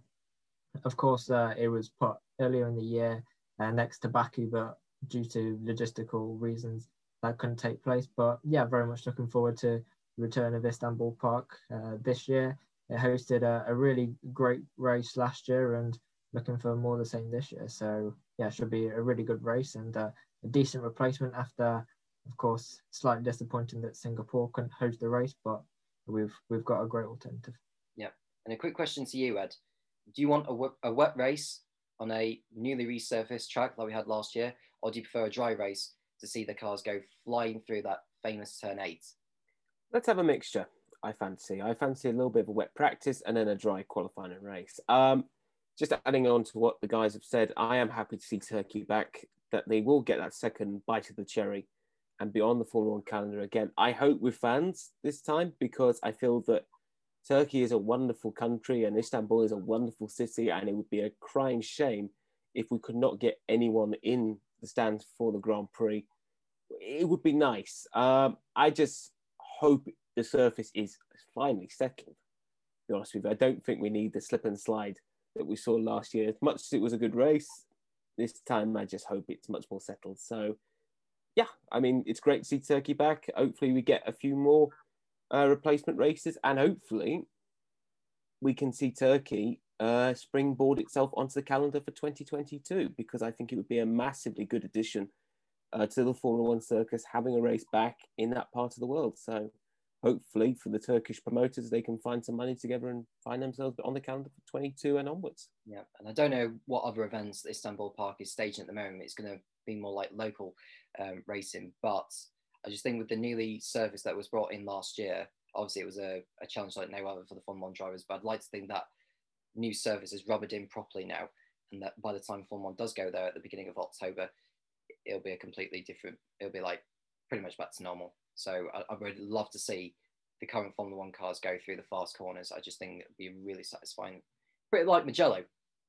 Of course, uh, it was put earlier in the year uh, next to Baku, but due to logistical reasons, that couldn't take place. But yeah, very much looking forward to the return of Istanbul Park uh, this year. It hosted a, a, really great race last year and looking for more of the same this year. So yeah, should be a really good race and uh, a decent replacement after, of course, slightly disappointing that Singapore couldn't host the race, but we've we've got a great alternative. Yeah, and a quick question to you, Ed. Do you want a, a wet race on a newly resurfaced track like we had last year, or do you prefer a dry race to see the cars go flying through that famous turn eight? Let's have a mixture. I fancy. I fancy a little bit of a wet practice and then a dry qualifying and race. Um, just adding on to what the guys have said, I am happy to see Turkey back. That they will get that second bite of the cherry and be on the Formula One calendar again. I hope with fans this time because I feel that Turkey is a wonderful country and Istanbul is a wonderful city, and it would be a crying shame if we could not get anyone in the stands for the Grand Prix. It would be nice. Um, I just hope the surface is finally settled. Be honest with you, I don't think we need the slip and slide that we saw last year. As much as it was a good race, this time I just hope it's much more settled. So, yeah, I mean, it's great to see Turkey back. Hopefully, we get a few more uh, replacement races, and hopefully we can see Turkey uh, springboard itself onto the calendar for 2022 because I think it would be a massively good addition uh, to the Formula One circus having a race back in that part of the world. So hopefully for the Turkish promoters, they can find some money together and find themselves on the calendar for 22 and onwards. Yeah, and I don't know what other events Istanbul Park is staging at the moment. It's going to be more like local um, racing, but I just think with the newly service that was brought in last year, obviously it was a, a challenge like no other for the Formula One drivers, but I'd like to think that new service is rubbered in properly now, and that by the time Formula One does go there at the beginning of October, it'll be a completely different. It'll be like pretty much back to normal. So I, I would love to see the current Formula One cars go through the fast corners. I just think it'd be really satisfying, pretty like Mugello,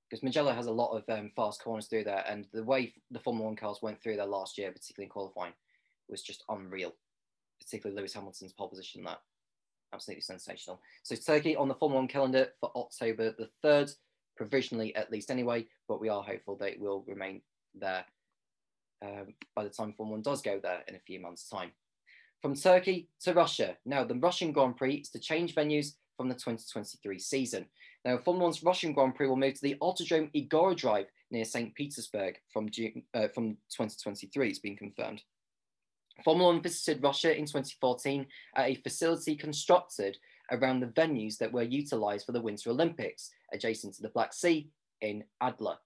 because Mugello has a lot of um, fast corners through there, and the way the Formula One cars went through there last year, particularly in qualifying, was just unreal. Particularly Lewis Hamilton's pole position that absolutely sensational. So Turkey on the Formula One calendar for October the 3rd, provisionally at least anyway, but we are hopeful that it will remain there um, by the time Formula One does go there in a few months' time. From Turkey to Russia. Now, the Russian Grand Prix is to change venues from the 2023 season. Now, Formula One's Russian Grand Prix will move to the Autodrome Igora Drive near St. Petersburg from June, uh, from 2023. It's been confirmed. Formula One visited Russia in 2014 at a facility constructed around the venues that were utilised for the Winter Olympics, adjacent to the Black Sea in Adler.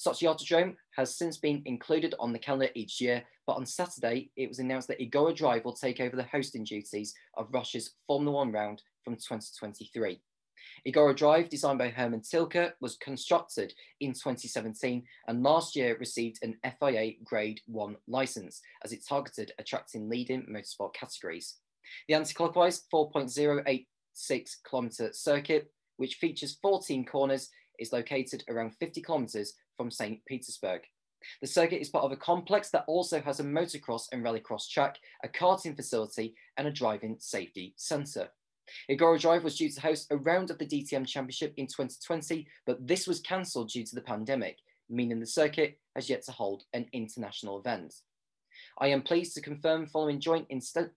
Sochi Autodrome has since been included on the calendar each year, but on Saturday it was announced that Igora Drive will take over the hosting duties of Russia's Formula One round from 2023. Igora Drive, designed by Hermann Tilke, was constructed in 2017 and last year received an FIA Grade 1 license as it targeted attracting leading motorsport categories. The anti-clockwise 4.086 kilometre circuit, which features 14 corners, is located around 50 kilometres from St. Petersburg. The circuit is part of a complex that also has a motocross and rallycross track, a karting facility, and a driving safety centre. Igora Drive was due to host a round of the DTM Championship in 2020, but this was cancelled due to the pandemic, meaning the circuit has yet to hold an international event. I am pleased to confirm following joint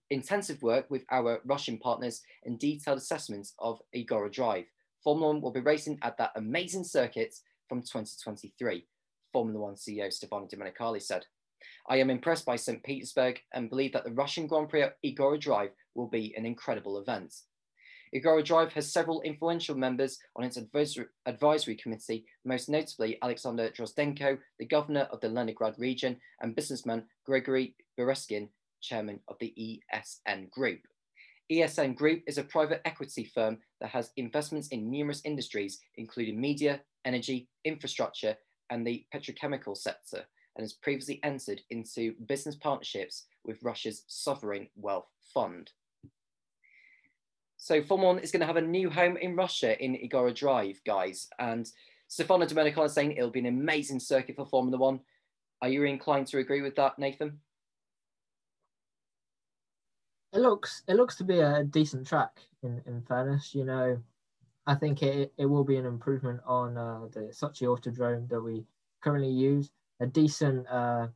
intensive work with our Russian partners and detailed assessments of Igora Drive, Formula One will be racing at that amazing circuit from 2023, Formula One CEO Stefano Domenicali said. I am impressed by St. Petersburg and believe that the Russian Grand Prix at Igora Drive will be an incredible event. Igora Drive has several influential members on its advisory, committee, most notably Alexander Drozdenko, the governor of the Leningrad region, and businessman Gregory Berezkin, chairman of the ESN Group. ESN Group is a private equity firm that has investments in numerous industries, including media, energy, infrastructure, and the petrochemical sector, and has previously entered into business partnerships with Russia's sovereign wealth fund. So Formon is going to have a new home in Russia in Igora Drive, guys. And Stefano Domenicali is saying it'll be an amazing circuit for Formula One. Are you inclined to agree with that, Nathan? It looks it looks to be a decent track. In in fairness, you know, I think it, it will be an improvement on uh, the Sochi Autodrome that we currently use. A decent, uh,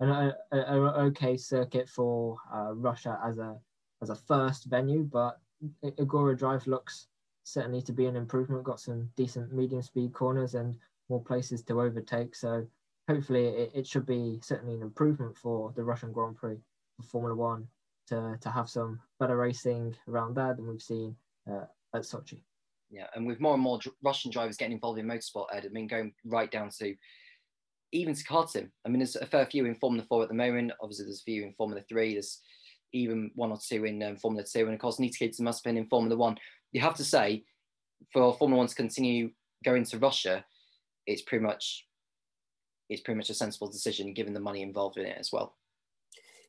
an, a, a, okay circuit for uh, Russia as a as a first venue, but Igora Drive looks certainly to be an improvement. Got some decent medium speed corners and more places to overtake. So hopefully it, it should be certainly an improvement for the Russian Grand Prix for Formula One to, to have some better racing around there than we've seen uh, at Sochi. Yeah, and with more and more Russian drivers getting involved in motorsport, Ed, I mean, going right down to even to karting. I mean, there's a fair few in Formula Four at the moment. Obviously, there's a few in Formula Three. There's even one or two in um, Formula Two, and of course, Nikita Mazepin in Formula One. You have to say, for Formula One to continue going to Russia, it's pretty much it's pretty much a sensible decision given the money involved in it as well.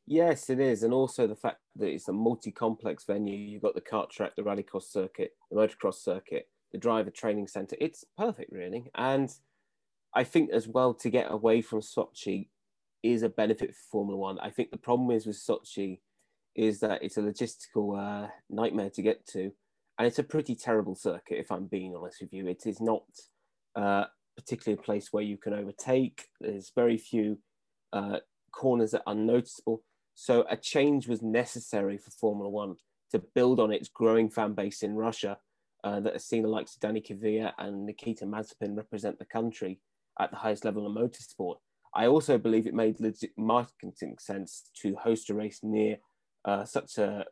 Yes, it is, and also the fact that it's a multi-complex venue. You've got the kart track, the rallycross circuit, the motocross circuit, the driver training centre. It's perfect, really, and I think as well to get away from Sochi is a benefit for Formula One. I think the problem is with Sochi is that it's a logistical uh, nightmare to get to, and it's a pretty terrible circuit. If I'm being honest with you, it is not uh, particularly a place where you can overtake. There's very few uh, corners that are noticeable. So a change was necessary for Formula One to build on its growing fan base in Russia uh, that has seen the likes of Danny Kvyat and Nikita Mazepin represent the country at the highest level of motorsport. I also believe it made marketing sense to host a race near uh, such a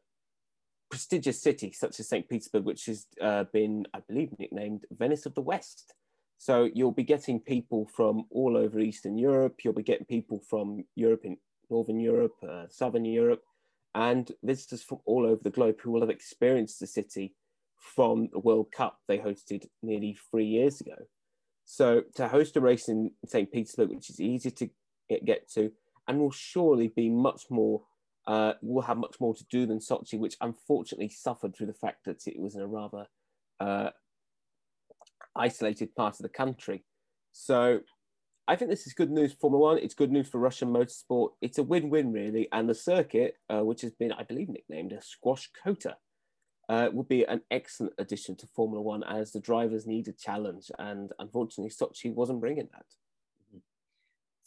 prestigious city such as St. Petersburg, which has uh, been, I believe, nicknamed Venice of the West. So you'll be getting people from all over Eastern Europe. You'll be getting people from Europe in Northern Europe, uh, Southern Europe, and visitors from all over the globe who will have experienced the city from the World Cup they hosted nearly three years ago. So to host a race in St. Petersburg, which is easy to get to, and will surely be much more uh, will have much more to do than Sochi, which unfortunately suffered through the fact that it was in a rather uh, isolated part of the country. So I think this is good news for Formula One. It's good news for Russian motorsport. It's a win-win, really. And the circuit, uh, which has been, I believe, nicknamed a squash cota, uh, would be an excellent addition to Formula One as the drivers need a challenge. And unfortunately, Sochi wasn't bringing that. Mm-hmm.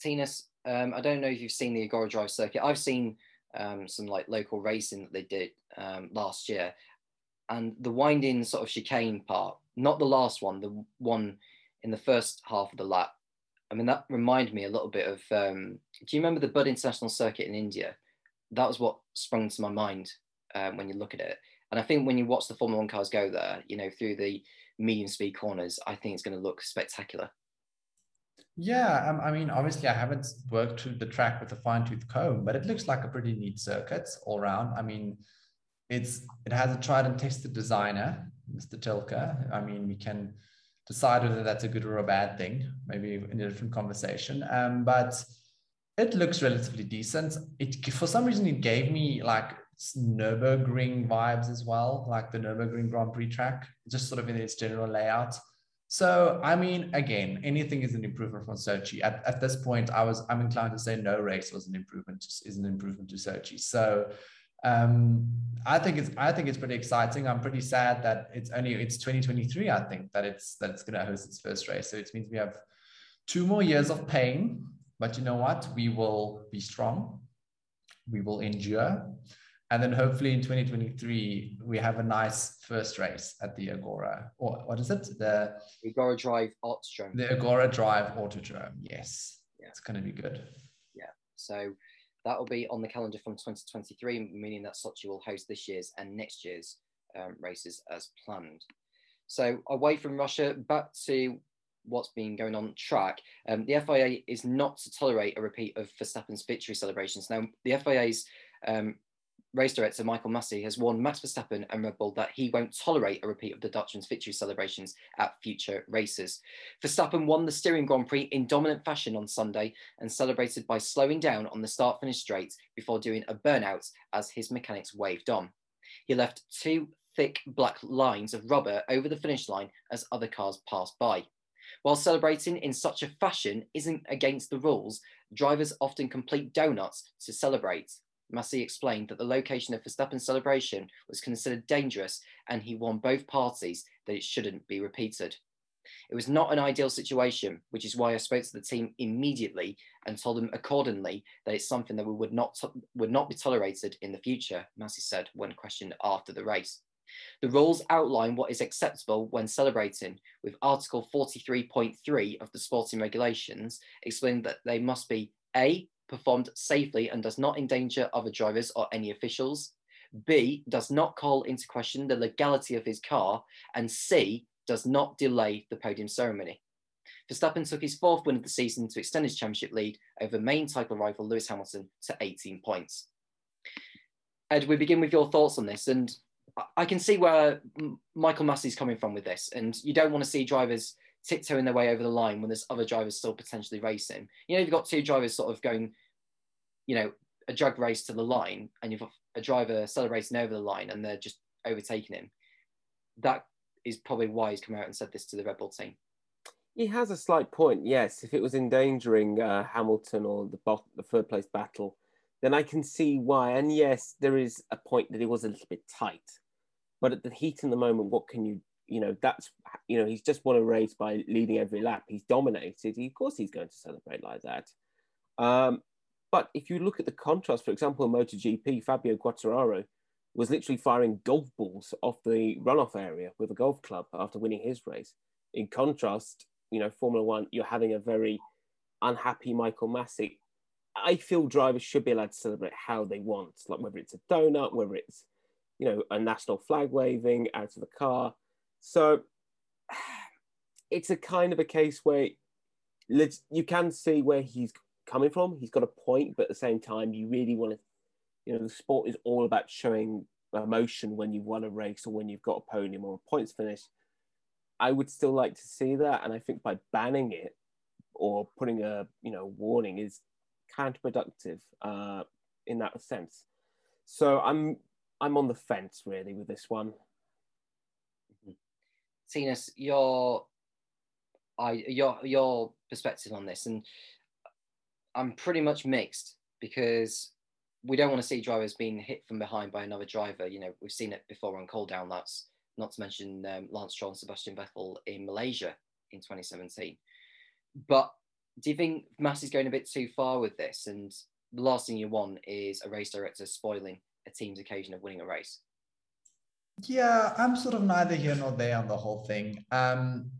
Tinus, um, I don't know if you've seen the Igora Drive circuit. I've seen um, some like local racing that they did um, last year, and the winding sort of chicane part, not the last one, the one in the first half of the lap. I mean, that reminded me a little bit of. Um, do you remember the Buddh International Circuit in India? That was what sprung to my mind um, when you look at it. And I think when you watch the Formula One cars go there, you know, through the medium speed corners, I think it's going to look spectacular. Yeah, um, I mean, obviously, I haven't worked through the track with a fine tooth comb, but it looks like a pretty neat circuit all around. I mean, it's it has a tried and tested designer, Mr. Tilke. I mean, we can decide whether that's a good or a bad thing, maybe in a different conversation. Um, but it looks relatively decent. It for some reason it gave me like Nurburgring vibes as well, like the Nurburgring Grand Prix track, just sort of in its general layout. So, I mean, again, anything is an improvement from Sochi. At, at this point, I was I'm inclined to say no race was an improvement, is an improvement to Sochi. So, um, I think it's I think it's pretty exciting. I'm pretty sad that it's only it's 2023. I think that it's that it's going to host its first race. So it means we have two more years of pain. But you know what? We will be strong. We will endure, And then hopefully in 2023, we have a nice first race at the Igora, or what is it? The Igora Drive Autodrome. The Igora Drive Autodrome. Yes. Yeah. It's going to be good. Yeah. So that will be on the calendar from 2023, meaning that Sochi will host this year's and next year's um, races as planned. So away from Russia, back to what's been going on track. Um, the FIA is not to tolerate a repeat of Verstappen's victory celebrations. Now, the FIA's um, race director Michael Masi has warned Max Verstappen and Red Bull that he won't tolerate a repeat of the Dutchman's victory celebrations at future races. Verstappen won the Styrian Grand Prix in dominant fashion on Sunday and celebrated by slowing down on the start finish straight before doing a burnout as his mechanics waved on. He left two thick black lines of rubber over the finish line as other cars passed by. While celebrating in such a fashion isn't against the rules, drivers often complete donuts to celebrate. Masi explained that the location of Verstappen's celebration was considered dangerous and he warned both parties that it shouldn't be repeated. It was not an ideal situation, which is why I spoke to the team immediately and told them accordingly that it's something that we would not would not be tolerated in the future, Masi said when questioned after the race. The rules outline what is acceptable when celebrating, with Article 43.3 of the sporting regulations explaining that they must be A, performed safely and does not endanger other drivers or any officials. B, does not call into question the legality of his car. And C, does not delay the podium ceremony. Verstappen took his fourth win of the season to extend his championship lead over main title rival Lewis Hamilton to 18 points. Ed, we begin with your thoughts on this, and I can see where Michael Masi's coming from with this, and you don't want to see drivers tiptoeing their way over the line when there's other drivers still potentially racing. You know, you've got two drivers sort of going, you know, a drag race to the line, and you've got a driver celebrating over the line, and they're just overtaking him. That is probably why he's come out and said this to the Red Bull team. He has a slight point, yes. If it was endangering uh, Hamilton or the, the third place battle, then I can see why. And yes, there is a point that it was a little bit tight. But at the heat in the moment, what can you you know, that's, you know, he's just won a race by leading every lap. He's dominated. He, of course, he's going to celebrate like that. Um, but if you look at the contrast, for example, in MotoGP, Fabio Quartararo was literally firing golf balls off the runoff area with a golf club after winning his race. In contrast, you know, Formula One, you're having a very unhappy Michael Masi. I feel drivers should be allowed to celebrate how they want, like whether it's a donut, whether it's, you know, a national flag waving out of the car so (sighs) it's a kind of a case where you can see where he's coming from. He's got a point, but at the same time, you really want to, you know, the sport is all about showing emotion when you've won a race or when you've got a podium or a points finish. I would still like to see that, and I think by banning it or putting a you know warning is counterproductive uh, in that sense. So I'm I'm on the fence really with this one. Tinus, your I your your perspective on this, and I'm pretty much mixed because we don't want to see drivers being hit from behind by another driver. You know, we've seen it before on cool down laps. Not to mention um, Lance Stroll and Sebastian Vettel in Malaysia in 2017. But do you think Masi's going a bit too far with this? And the last thing you want is a race director spoiling a team's occasion of winning a race. Yeah, I'm sort of neither here nor there on the whole thing. Um,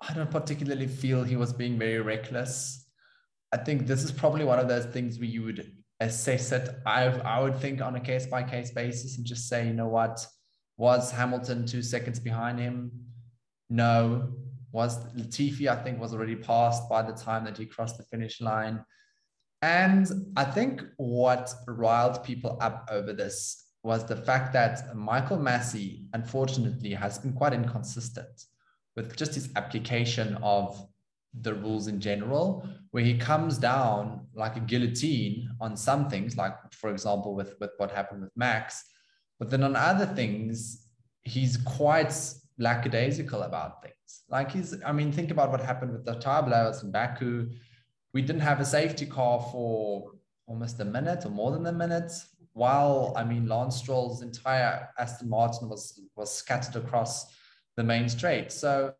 I don't particularly feel he was being very reckless. I think this is probably one of those things where you would assess it. I, I would think on a case by case basis and just say, you know what, was Hamilton two seconds behind him? No. Was Latifi, I think, was already passed by the time that he crossed the finish line. And I think what riled people up over this was the fact that Michael Masi, unfortunately, has been quite inconsistent with just his application of the rules in general, where he comes down like a guillotine on some things, like, for example, with, with what happened with Max. But then on other things, he's quite lackadaisical about things. Like he's, I mean, think about what happened with the tire blowers in Baku. We didn't have a safety car for almost a minute or more than a minute while I mean Lance Stroll's entire Aston Martin was was scattered across the main straight. So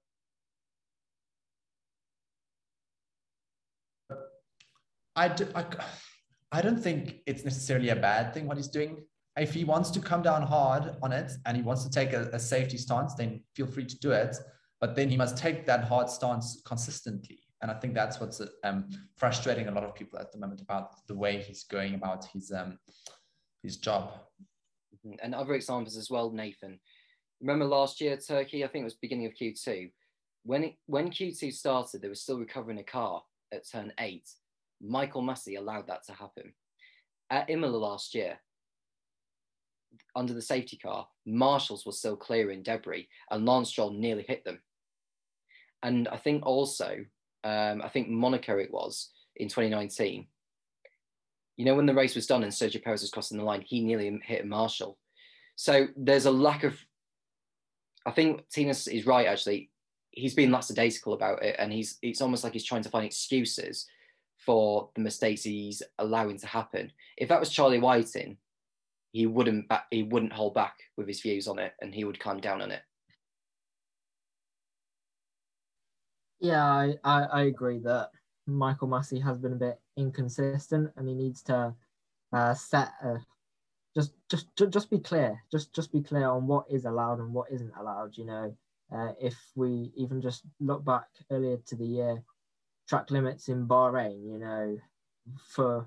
I, do, I, I don't think it's necessarily a bad thing what he's doing. if he wants to come down hard on it and he wants to take a, a safety stance, then feel free to do it. But then he must take that hard stance consistently. And I think that's what's um, frustrating a lot of people at the moment about the way he's going about his um, his job. Mm-hmm. And other examples as well, Nathan. Remember last year, Turkey? I think it was beginning of Q2. When it, when Q2 started, they were still recovering a car at turn eight. Michael Masi allowed that to happen. At Imola last year, under the safety car, Marshals were still clearing debris, and Lance Stroll nearly hit them. And I think also, um, I think Monaco it was in 2019. You know, when the race was done and Sergio Perez was crossing the line, he nearly hit Marshall. So there's a lack of. I think Tinus is right. Actually, he's been lackadaisical about it, and he's it's almost like he's trying to find excuses for the mistakes he's allowing to happen. If that was Charlie Whiting, he wouldn't back, he wouldn't hold back with his views on it, and he would climb down on it. Yeah, I, I, I agree that Michael Masi has been a bit inconsistent, and he needs to uh, set a, just just just be clear, just just be clear on what is allowed and what isn't allowed. You know, uh, if we even just look back earlier to the year, track limits in Bahrain, you know, for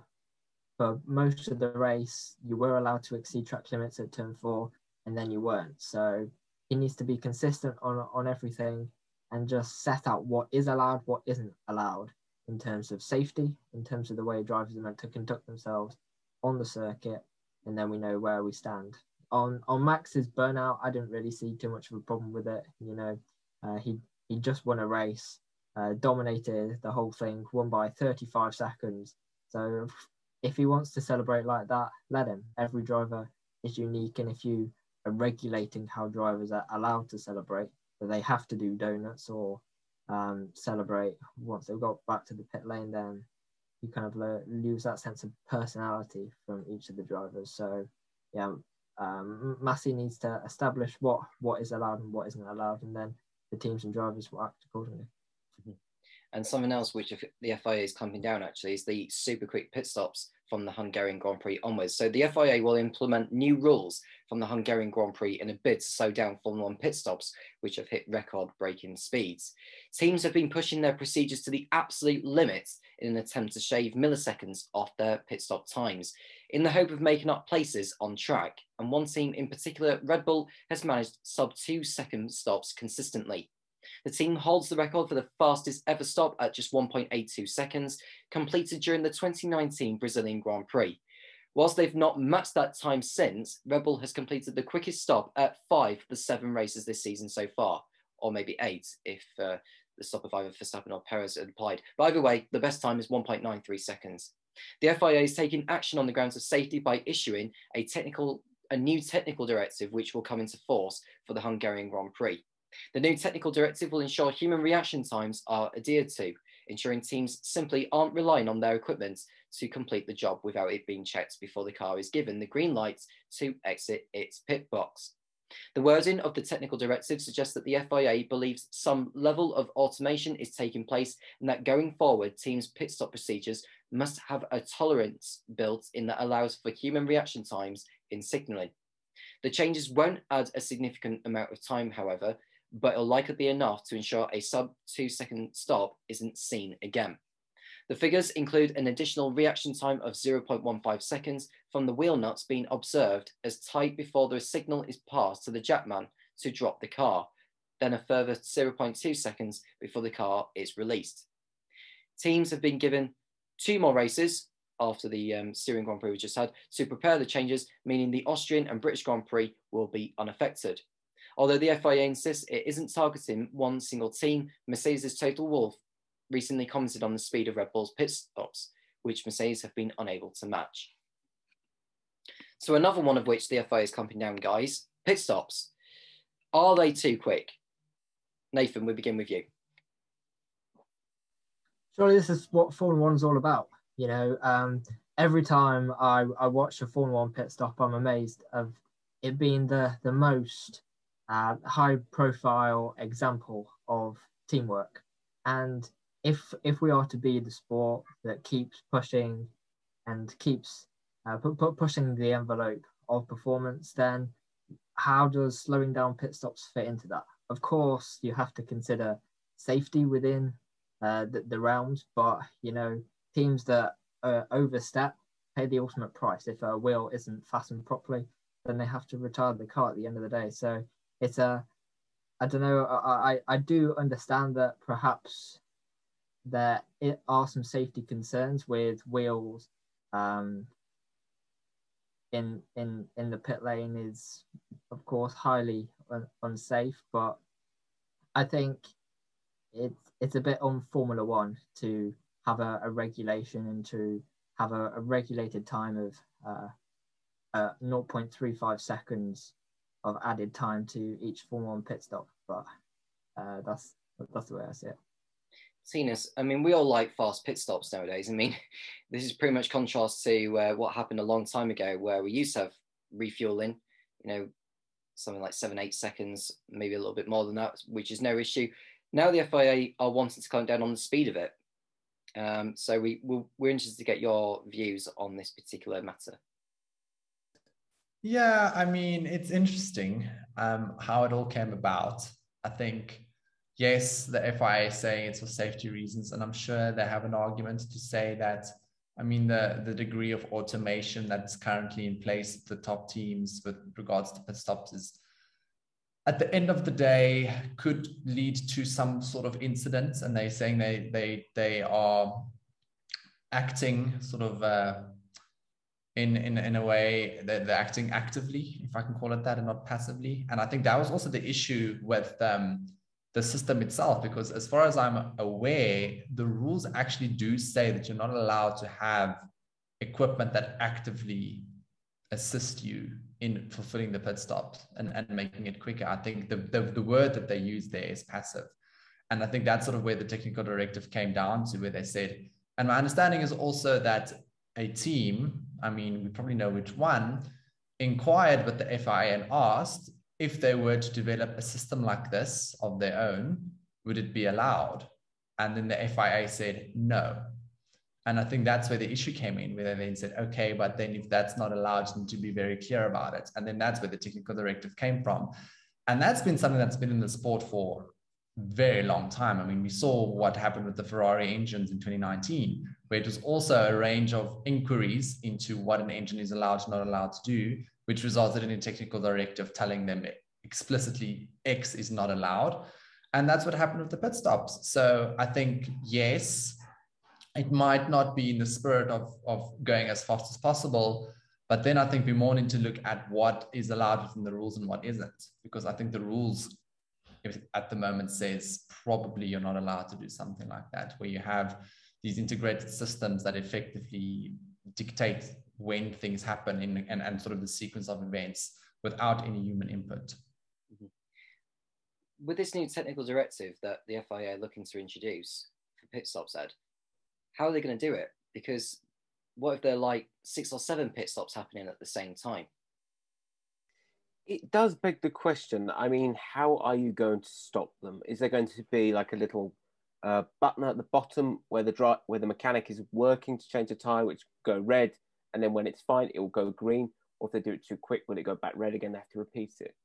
for most of the race, you were allowed to exceed track limits at turn four, and then you weren't. So he needs to be consistent on on everything, and just set out what is allowed, what isn't allowed in terms of safety, in terms of the way drivers are meant to conduct themselves on the circuit, and then we know where we stand. On on Max's burnout, I didn't really see too much of a problem with it. You know, uh, he he just won a race, uh, dominated the whole thing, won by 35 seconds. So if he wants to celebrate like that, let him. Every driver is unique, and if you are regulating how drivers are allowed to celebrate, that they have to do donuts or um, celebrate once they've got back to the pit lane, then you kind of lose that sense of personality from each of the drivers. So, yeah, um, Masi needs to establish what what is allowed and what isn't allowed, and then the teams and drivers will act accordingly. And something else which the FIA is clamping down actually is the super quick pit stops from the Hungarian Grand Prix onwards. So the FIA will implement new rules from the Hungarian Grand Prix in a bid to slow down Formula One pit stops, which have hit record breaking speeds. Teams have been pushing their procedures to the absolute limits in an attempt to shave milliseconds off their pit stop times in the hope of making up places on track. And one team in particular, Red Bull, has managed sub two second stops consistently. The team holds the record for the fastest ever stop at just 1.82 seconds, completed during the 2019 Brazilian Grand Prix. Whilst they've not matched that time since, Red Bull has completed the quickest stop at five of the seven races this season so far, or maybe eight if uh, the stop of either Verstappen or Perez had applied. But either way, the best time is 1.93 seconds. The FIA is taking action on the grounds of safety by issuing a technical a new technical directive which will come into force for the Hungarian Grand Prix. The new technical directive will ensure human reaction times are adhered to, ensuring teams simply aren't relying on their equipment to complete the job without it being checked before the car is given the green light to exit its pit box. The wording of the technical directive suggests that the FIA believes some level of automation is taking place and that going forward, teams' pit stop procedures must have a tolerance built in that allows for human reaction times in signalling. The changes won't add a significant amount of time, however, but it'll likely be enough to ensure a sub two second stop isn't seen again. The figures include an additional reaction time of 0.15 seconds from the wheel nuts being observed as tight before the signal is passed to the jackman to drop the car, then a further 0.2 seconds before the car is released. Teams have been given two more races after the um, Styrian Grand Prix we just had to prepare the changes, meaning the Austrian and British Grand Prix will be unaffected. Although the FIA insists it isn't targeting one single team, Mercedes' Toto Wolff recently commented on the speed of Red Bull's pit stops, which Mercedes have been unable to match. So another one of which the FIA is clamping down, guys, pit stops. Are they too quick? Nathan, we begin with you. Surely this is what Formula One is all about. You know, um, every time I, I watch a Formula One pit stop, I'm amazed of it being the the most uh, high profile example of teamwork. And if if we are to be the sport that keeps pushing and keeps uh, pu- pu- pushing the envelope of performance, then how does slowing down pit stops fit into that? Of course, you have to consider safety within uh, the, the realms, but you know teams that uh, overstep pay the ultimate price. If a wheel isn't fastened properly, then they have to retire the car at the end of the day. So it's a, I don't know, I, I, I do understand that perhaps there are some safety concerns with wheels um, in in in the pit lane is of course highly un- unsafe but i think it's it's a bit on formula one to have a, a regulation and to have a, a regulated time of uh, uh, 0.35 seconds of added time to each Formula One pit stop. But uh, that's that's the way I see it. Tinus, I mean, we all like fast pit stops nowadays. I mean, (laughs) this is pretty much contrast to uh, what happened a long time ago, where we used to have refueling, you know, something like seven, eight seconds, maybe a little bit more than that, which is no issue. Now the FIA are wanting to clamp down on the speed of it. Um, so we we're interested to get your views on this particular matter. Yeah, I mean, it's interesting um, how it all came about. I think, yes, the FIA is saying it's for safety reasons, and I'm sure they have an argument to say that. I mean, the the degree of automation that's currently in place at the top teams with regards to pit stops is, at the end of the day, could lead to some sort of incident, and they're saying they they they are acting sort of. Uh, in in in a way that they're acting actively, if I can call it that, and not passively. And I think that was also the issue with um, the system itself, because as far as I'm aware, the rules actually do say that you're not allowed to have equipment that actively assist you in fulfilling the pit stops and, and making it quicker. I think the, the, the word that they use there is passive. And I think that's sort of where the technical directive came down to, where they said, and my understanding is also that a team I mean, we probably know which one, inquired with the FIA and asked if they were to develop a system like this of their own, would it be allowed? And then the FIA said no. And I think that's where the issue came in, where they then said, okay, but then if that's not allowed, then to be very clear about it. And then that's where the technical directive came from. And that's been something that's been in the sport for very long time. I mean, we saw what happened with the Ferrari engines in 2019, where it was also a range of inquiries into what an engine is allowed not allowed to do, which resulted in a technical directive telling them explicitly X is not allowed. And that's what happened with the pit stops. So I think, yes, it might not be in the spirit of, of going as fast as possible. But then I think we more need to look at what is allowed within the rules and what isn't, because I think the rules at the moment says probably you're not allowed to do something like that, where you have these integrated systems that effectively dictate when things happen in, and, and sort of the sequence of events without any human input. Mm-hmm. With this new technical directive that the FIA are looking to introduce for pit stops, Ed, how are they going to do it? Because what if there are like six or seven pit stops happening at the same time? it does beg the question. I mean, how are you going to stop them? Is there going to be like a little uh, button at the bottom where the dry, where the mechanic is working to change the tire, which go red, and then when it's fine, it will go green. Or if they do it too quick, will it go back red again? They have to repeat it.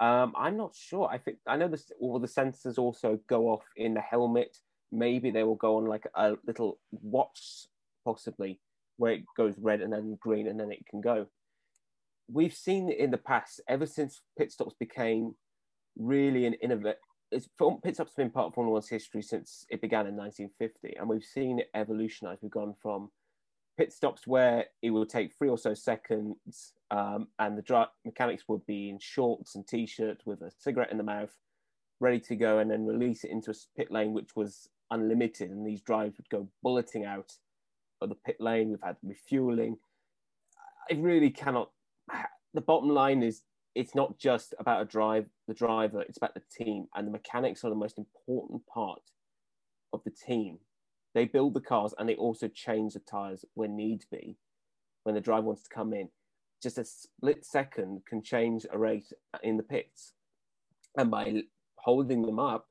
Um, I'm not sure. I think I know this. The sensors also go off in the helmet. Maybe they will go on like a little watch, possibly, where it goes red and then green, and then it can go we've seen in the past, ever since pit stops became really an innovative. Pit stops have been part of Formula One's history since it began in 1950, and we've seen it evolutionize. We've gone from pit stops where it would take three or so seconds, um, and the dry- mechanics would be in shorts and t-shirts with a cigarette in the mouth, ready to go, and then release it into a pit lane which was unlimited, and these drives would go bulleting out of the pit lane. We've had refueling. I really cannot the bottom line is it's not just about a drive the driver it's about the team and the mechanics are the most important part of the team. They build the cars and they also change the tires when need be when the driver wants to come in. Just a split second can change a race in the pits. And by holding them up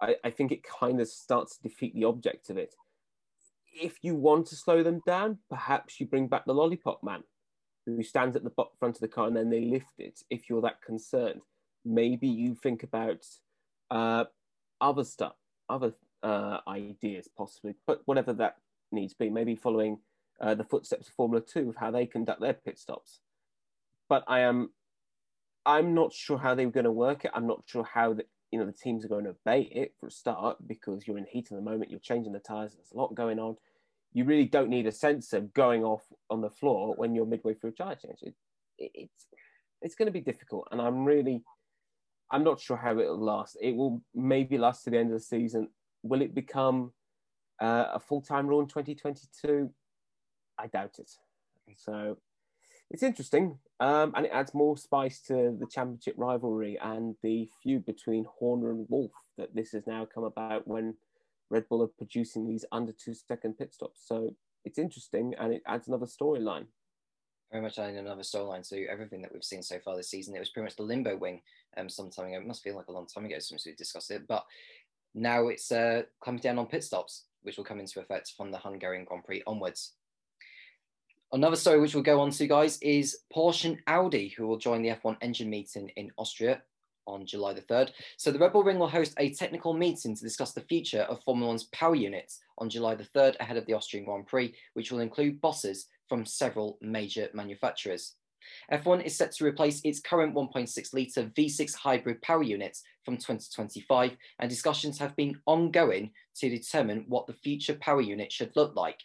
I, I think it kind of starts to defeat the object of it. If you want to slow them down perhaps you bring back the lollipop man who stands at the front of the car and then they lift it, if you're that concerned, maybe you think about uh, other stuff, other uh, ideas possibly, but whatever that needs to be, maybe following uh, the footsteps of Formula Two of how they conduct their pit stops. But I am, I'm not sure how they're going to work it. I'm not sure how the, you know the teams are going to obey it for a start because you're in heat in the moment. You're changing the tires. There's a lot going on. You really don't need a sensor going off on the floor when you're midway through a tire change. It, it, it's it's going to be difficult, and I'm really I'm not sure how it'll last. It will maybe last to the end of the season. Will it become uh, a full time rule in 2022? I doubt it. So it's interesting, um, and it adds more spice to the championship rivalry and the feud between Horner and Wolff that this has now come about when Red Bull are producing these under two second pit stops. So it's interesting, and it adds another storyline. Very much adding another storyline to everything that we've seen so far this season. It was pretty much the limbo wing um, some time ago. It must feel like a long time ago since we discussed it, but now it's uh, coming down on pit stops, which will come into effect from the Hungarian Grand Prix onwards. Another story which we'll go on to, guys, is Porsche and Audi, who will join the F1 engine meeting in Austria on July the 3rd. So the Red Bull Ring will host a technical meeting to discuss the future of Formula One's power units on July the 3rd ahead of the Austrian Grand Prix, which will include bosses from several major manufacturers. F1 is set to replace its current 1.6 litre V6 hybrid power units from 2025, and discussions have been ongoing to determine what the future power unit should look like.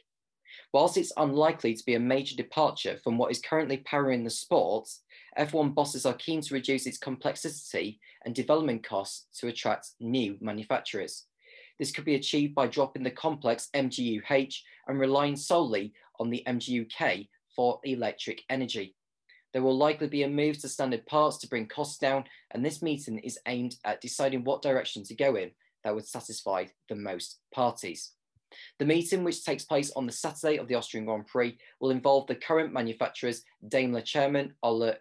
Whilst it's unlikely to be a major departure from what is currently powering the sport, F1 bosses are keen to reduce its complexity and development costs to attract new manufacturers. This could be achieved by dropping the complex MGU-H and relying solely on the MGU-K for electric energy. There will likely be a move to standard parts to bring costs down, and this meeting is aimed at deciding what direction to go in that would satisfy the most parties. The meeting, which takes place on the Saturday of the Austrian Grand Prix, will involve the current manufacturers Daimler chairman Ola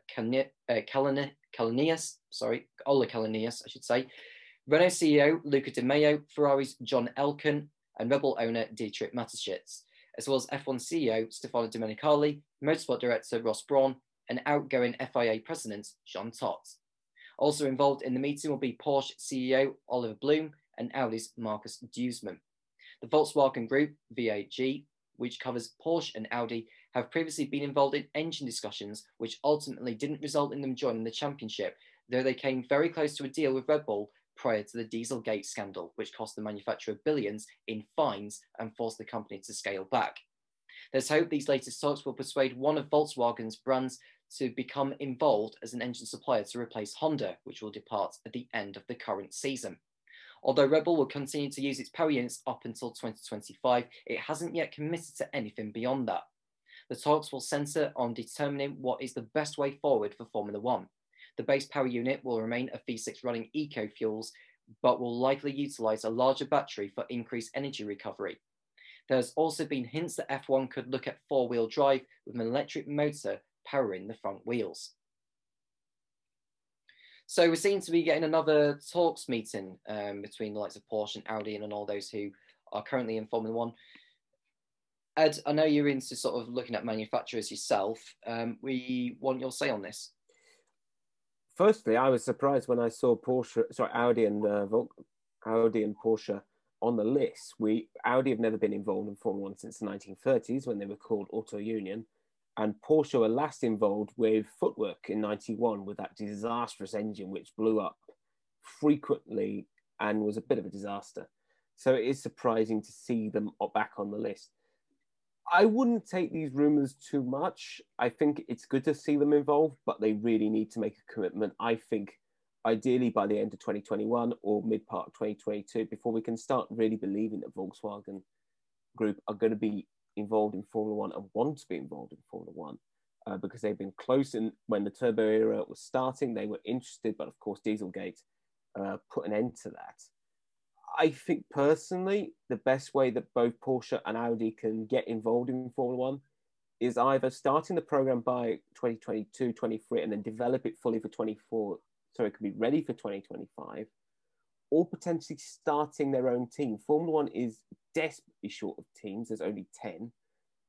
uh, sorry, Ola Källenius, I should say, Renault CEO Luca de Meo, Ferrari's John Elkann, and Red Bull owner Dietrich Mateschitz, as well as F1 CEO Stefano Domenicali, Motorsport Director Ross Brawn, and outgoing FIA President Jean Todt. Also involved in the meeting will be Porsche CEO Oliver Blume and Audi's Markus Duesmann. The Volkswagen Group, VAG, which covers Porsche and Audi, have previously been involved in engine discussions, which ultimately didn't result in them joining the championship, though they came very close to a deal with Red Bull prior to the Dieselgate scandal, which cost the manufacturer billions in fines and forced the company to scale back. There's hope these latest talks will persuade one of Volkswagen's brands to become involved as an engine supplier to replace Honda, which will depart at the end of the current season. Although Red Bull will continue to use its power units up until 2025, it hasn't yet committed to anything beyond that. The talks will centre on determining what is the best way forward for Formula One. The base power unit will remain a V6 running eco fuels, but will likely utilise a larger battery for increased energy recovery. There's also been hints that F1 could look at four wheel drive with an electric motor powering the front wheels. So we seem to be getting another talks meeting um, between the likes of Porsche and Audi and all those who are currently in Formula One. Ed, I know you're into sort of looking at manufacturers yourself. Um, we want your say on this. Firstly, I was surprised when I saw Porsche, sorry, Audi and uh, Audi and Porsche on the list. We Audi have never been involved in Formula One since the 1930s when they were called Auto Union, and Porsche were last involved with Footwork in 91 with that disastrous engine which blew up frequently and was a bit of a disaster. So it is surprising to see them back on the list. I wouldn't take these rumors too much. I think it's good to see them involved, but they really need to make a commitment. I think ideally by the end of 2021 or mid part of 2022 before we can start really believing that Volkswagen Group are going to be involved in Formula One and want to be involved in Formula One uh, because they've been close. And when the turbo era was starting, they were interested, but of course, Dieselgate uh, put an end to that. I think personally, the best way that both Porsche and Audi can get involved in Formula One is either starting the program by 2022, 23, and then develop it fully for 24, so it can be ready for 2025, or potentially starting their own team. Formula One is desperately short of teams. There's only 10.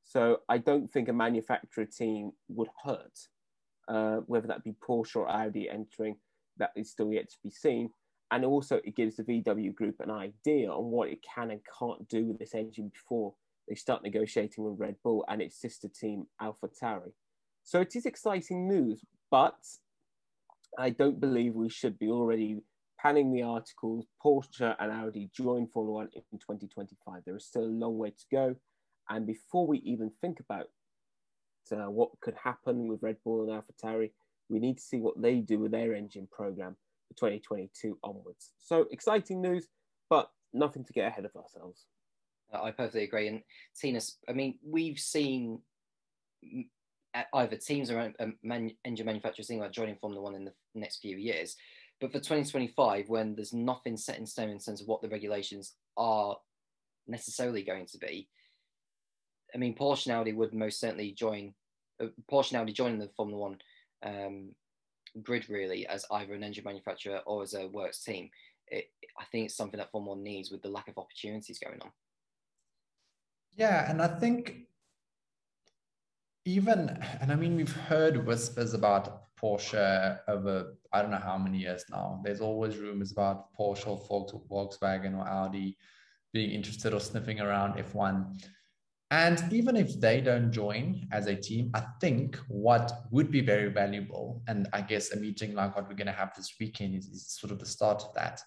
So I don't think a manufacturer team would hurt. Uh, whether that be Porsche or Audi entering, that is still yet to be seen. And also, it gives the VW group an idea on what it can and can't do with this engine before they start negotiating with Red Bull and its sister team, AlphaTauri. So it is exciting news, but I don't believe we should be already panning the articles. Porsche and Audi join Formula One in 2025. There is still a long way to go. And before we even think about uh, what could happen with Red Bull and AlphaTauri, we need to see what they do with their engine program for 2022 onwards. So exciting news, but nothing to get ahead of ourselves. I perfectly agree. And Tinus, I mean, we've seen either teams or um, engine manufacturers about joining Formula One in the next few years. But for 2025, when there's nothing set in stone in terms of what the regulations are necessarily going to be, I mean, Audi would most certainly join. Uh, Audi joining the Formula One um, grid really as either an engine manufacturer or as a works team. It, I think it's something that Formula One needs with the lack of opportunities going on. Yeah, and I think even, and I mean, we've heard whispers about Porsche over I don't know how many years now. There's always rumors about Porsche or Volkswagen or Audi being interested or sniffing around F1. And even if they don't join as a team, I think what would be very valuable, and I guess a meeting like what we're going to have this weekend is, is sort of the start of that.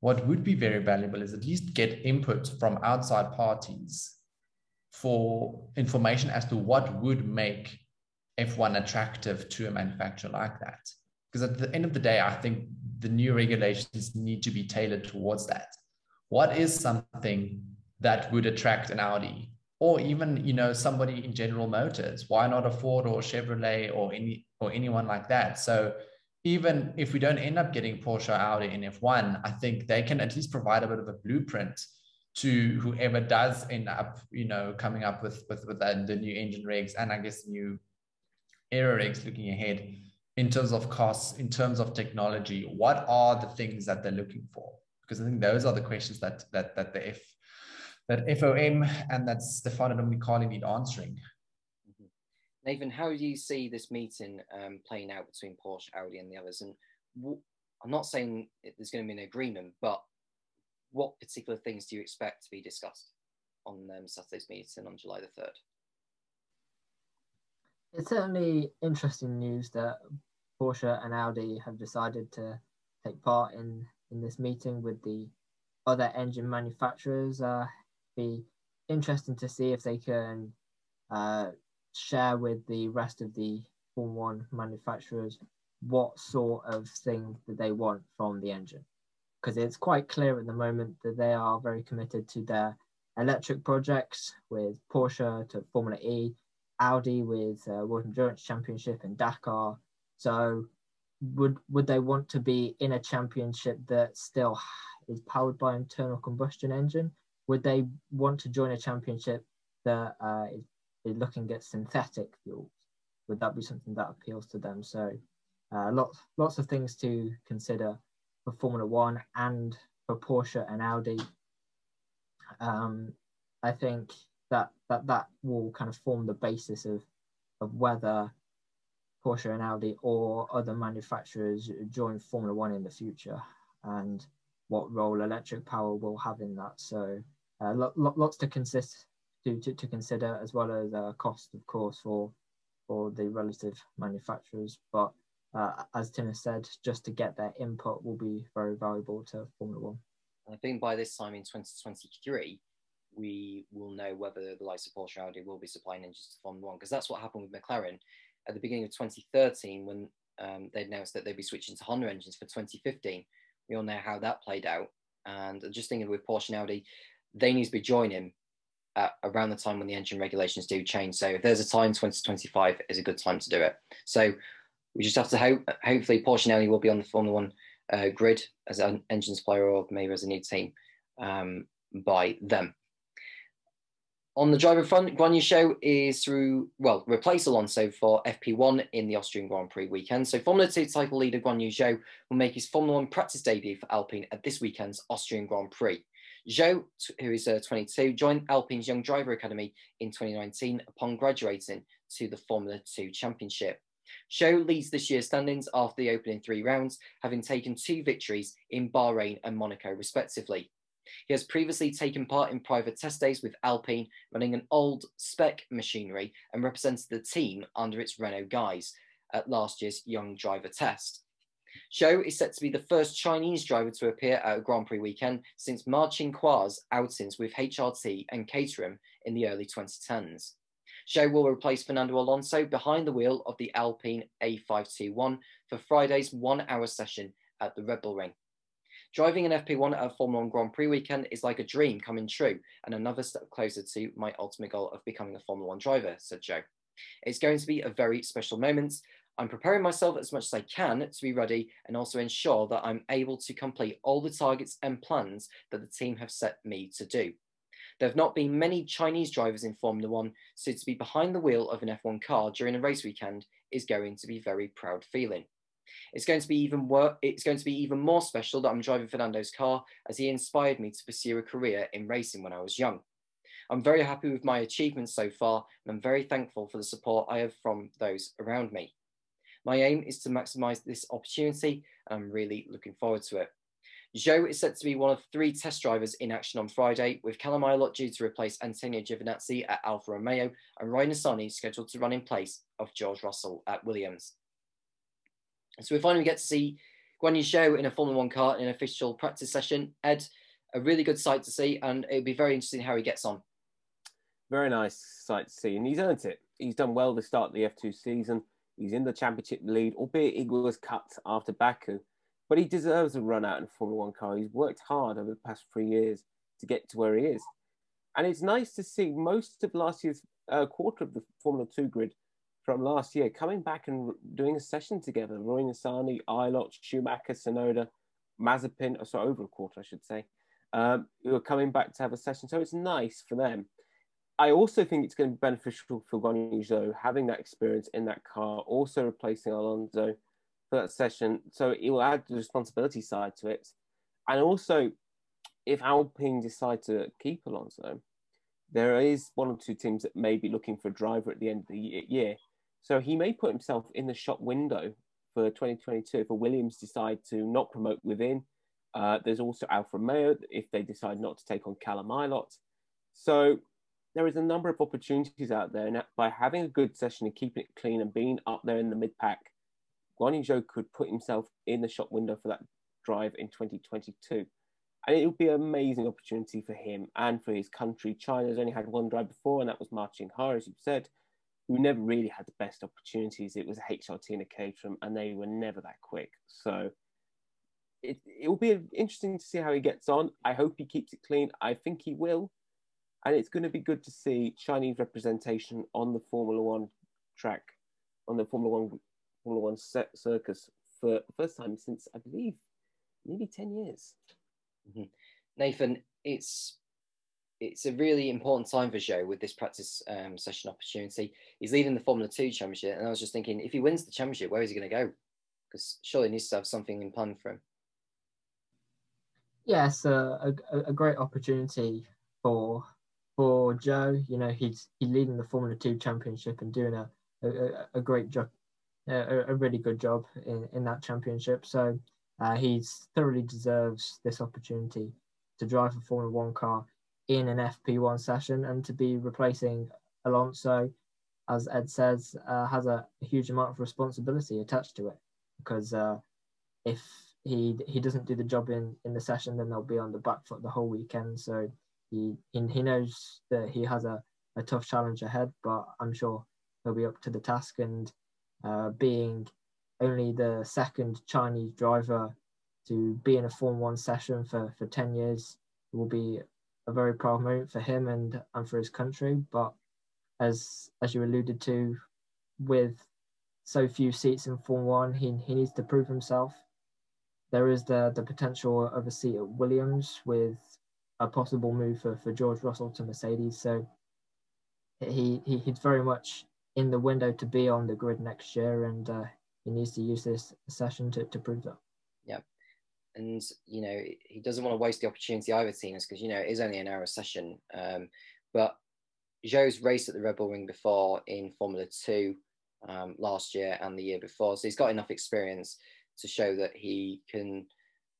What would be very valuable is at least get input from outside parties for information as to what would make F1 attractive to a manufacturer like that. Because at the end of the day, I think the new regulations need to be tailored towards that. What is something that would attract an Audi or even you know somebody in General Motors? Why not a Ford or Chevrolet or any or anyone like that? So even if we don't end up getting Porsche Audi in F1, I think they can at least provide a bit of a blueprint to whoever does end up, you know, coming up with with with the, the new engine regs and I guess new regs looking ahead in terms of costs, in terms of technology. What are the things that they're looking for? Because I think those are the questions that that that the F that FOM and that Stefano Domenicali need answering. Mm-hmm. Nathan, how do you see this meeting um, playing out between Porsche, Audi, and the others? And w- I'm not saying there's going to be an agreement, but what particular things do you expect to be discussed on um, Saturday's meeting on July the 3rd? It's certainly interesting news that Porsche and Audi have decided to take part in, in this meeting with the other engine manufacturers. Uh, be interesting to see if they can uh, share with the rest of the Formula One manufacturers what sort of thing that they want from the engine because it's quite clear at the moment that they are very committed to their electric projects with Porsche to Formula E, Audi with uh, World Endurance Championship and Dakar. So would would they want to be in a championship that still is powered by internal combustion engine? Would they want to join a championship that uh, is, is looking at synthetic fuels? Would that be something that appeals to them? So uh, lots lots of things to consider for Formula One and for Porsche and Audi. Um, I think that, that that will kind of form the basis of of whether Porsche and Audi or other manufacturers join Formula One in the future and what role electric power will have in that. So uh, lo- lo- lots to consist to, to, to, consider as well as uh, cost, of course, for for the relative manufacturers. But uh, as Tim has said, just to get their input will be very valuable to Formula One. I think by this time in 2023, we will know whether the likes of Porsche Audi will be supplying engines to Formula One, because that's what happened with McLaren at the beginning of 2013 when um, they announced that they'd be switching to Honda engines for 2015. We all know how that played out. And just thinking with Porsche and Audi, they need to be joining at around the time when the engine regulations do change. So if there's a time, 2025 is a good time to do it. So we just have to hope, hopefully Porsche Audi will be on the Formula One uh, grid as an engine supplier or maybe as a new team um, by them. On the driver front, Guan Yu Zhou is through, well, replace Alonso for FP1 in the Austrian Grand Prix weekend. So Formula 2 title leader Guan Yu Zhou will make his Formula 1 practice debut for Alpine at this weekend's Austrian Grand Prix. Zhou, who is uh, 22, joined Alpine's Young Driver Academy in 2019 upon graduating to the Formula 2 Championship. Zhou leads this year's standings after the opening three rounds, having taken two victories in Bahrain and Monaco, respectively. He has previously taken part in private test days with Alpine, running an old spec machinery and represented the team under its Renault guise at last year's Young Driver Test. Zhou is set to be the first Chinese driver to appear at a Grand Prix weekend since Ma Qinghua's outings with HRT and Caterham in the early 2010s. Zhou will replace Fernando Alonso behind the wheel of the Alpine A521 for Friday's one hour session at the Red Bull Ring. Driving an FP1 at a Formula One Grand Prix weekend is like a dream coming true and another step closer to my ultimate goal of becoming a Formula One driver, said Zhou. It's going to be a very special moment. I'm preparing myself as much as I can to be ready and also ensure that I'm able to complete all the targets and plans that the team have set me to do. There have not been many Chinese drivers in Formula One, so to be behind the wheel of an F1 car during a race weekend is going to be a very proud feeling. It's going to be even wor- it's going to be even more special that I'm driving Fernando's car as he inspired me to pursue a career in racing when I was young. I'm very happy with my achievements so far and I'm very thankful for the support I have from those around me. My aim is to maximize this opportunity and I'm really looking forward to it. Zhou is set to be one of three test drivers in action on Friday, with Callum Ilott due to replace Antonio Giovinazzi at Alfa Romeo and Roy Nissany scheduled to run in place of George Russell at Williams. So we finally get to see Guan Yu Zhou in a Formula One car in an official practice session. Ed, a really good sight to see, and it'll be very interesting how he gets on. Very nice sight to see, and he's earned it. He's done well to start the F2 season. He's in the championship lead, albeit he was cut after Baku, but he deserves a run out in a Formula One car. He's worked hard over the past three years to get to where he is. And it's nice to see most of last year's uh, quarter of the Formula 2 grid from last year, coming back and doing a session together. Roy Nissany, Ilott, Schumacher, Tsunoda, Mazepin, oh, sorry, over a quarter, I should say, um, who are coming back to have a session. So it's nice for them. I also think it's going to be beneficial for Guanyu Zhou having that experience in that car, also replacing Alonso for that session. So it will add the responsibility side to it. And also, if Alpine decide to keep Alonso, there is one or two teams that may be looking for a driver at the end of the year. So he may put himself in the shop window for 2022 if Williams decide to not promote within. Uh, there's also Alfa Romeo if they decide not to take on Callum Ilott. So there is a number of opportunities out there. And by having a good session and keeping it clean and being up there in the mid pack, Guan Yu could put himself in the shop window for that drive in 2022. And it would be an amazing opportunity for him and for his country. China's only had one drive before, and that was Ma Qinghua, as you've said who never really had the best opportunities. It was HRT and a Caterham, and they were never that quick. So it, it will be interesting to see how he gets on. I hope he keeps it clean. I think he will. And it's going to be good to see Chinese representation on the Formula One track, on the Formula One Formula One circus for the first time since I believe nearly ten years. Mm-hmm. Nathan, it's it's a really important time for Zhou with this practice um, session opportunity. He's leading the Formula Two Championship, and I was just thinking, if he wins the championship, where is he going to go? Because surely he needs to have something in plan for him. Yes, a, a, a great opportunity for for Zhou. You know, he's he's leading the Formula Two Championship and doing a a, a great job, a, a really good job in, in that championship. So uh, he's thoroughly deserves this opportunity to drive a Formula One car in an FP1 session and to be replacing Alonso, as Ed says, uh, has a, huge amount of responsibility attached to it because uh, if he he doesn't do the job in, in the session, then they'll be on the back foot the whole weekend. So he he, knows that he has a, a tough challenge ahead, but I'm sure he'll be up to the task. And uh, being only the second Chinese driver to be in a Form One session for, for 10 years will be a very proud moment for him and, and for his country. But as as you alluded to, with so few seats in Form One, he, he needs to prove himself. There is the, the potential of a seat at Williams with a possible move for, for George Russell to Mercedes. So he, he he's very much in the window to be on the grid next year, and uh, he needs to use this session to, to prove that. And you know he doesn't want to waste the opportunity either, Tinus, because you know it is only an hour session. Um, but Zhou's raced at the Red Bull Ring before in Formula Two um, last year and the year before, so he's got enough experience to show that he can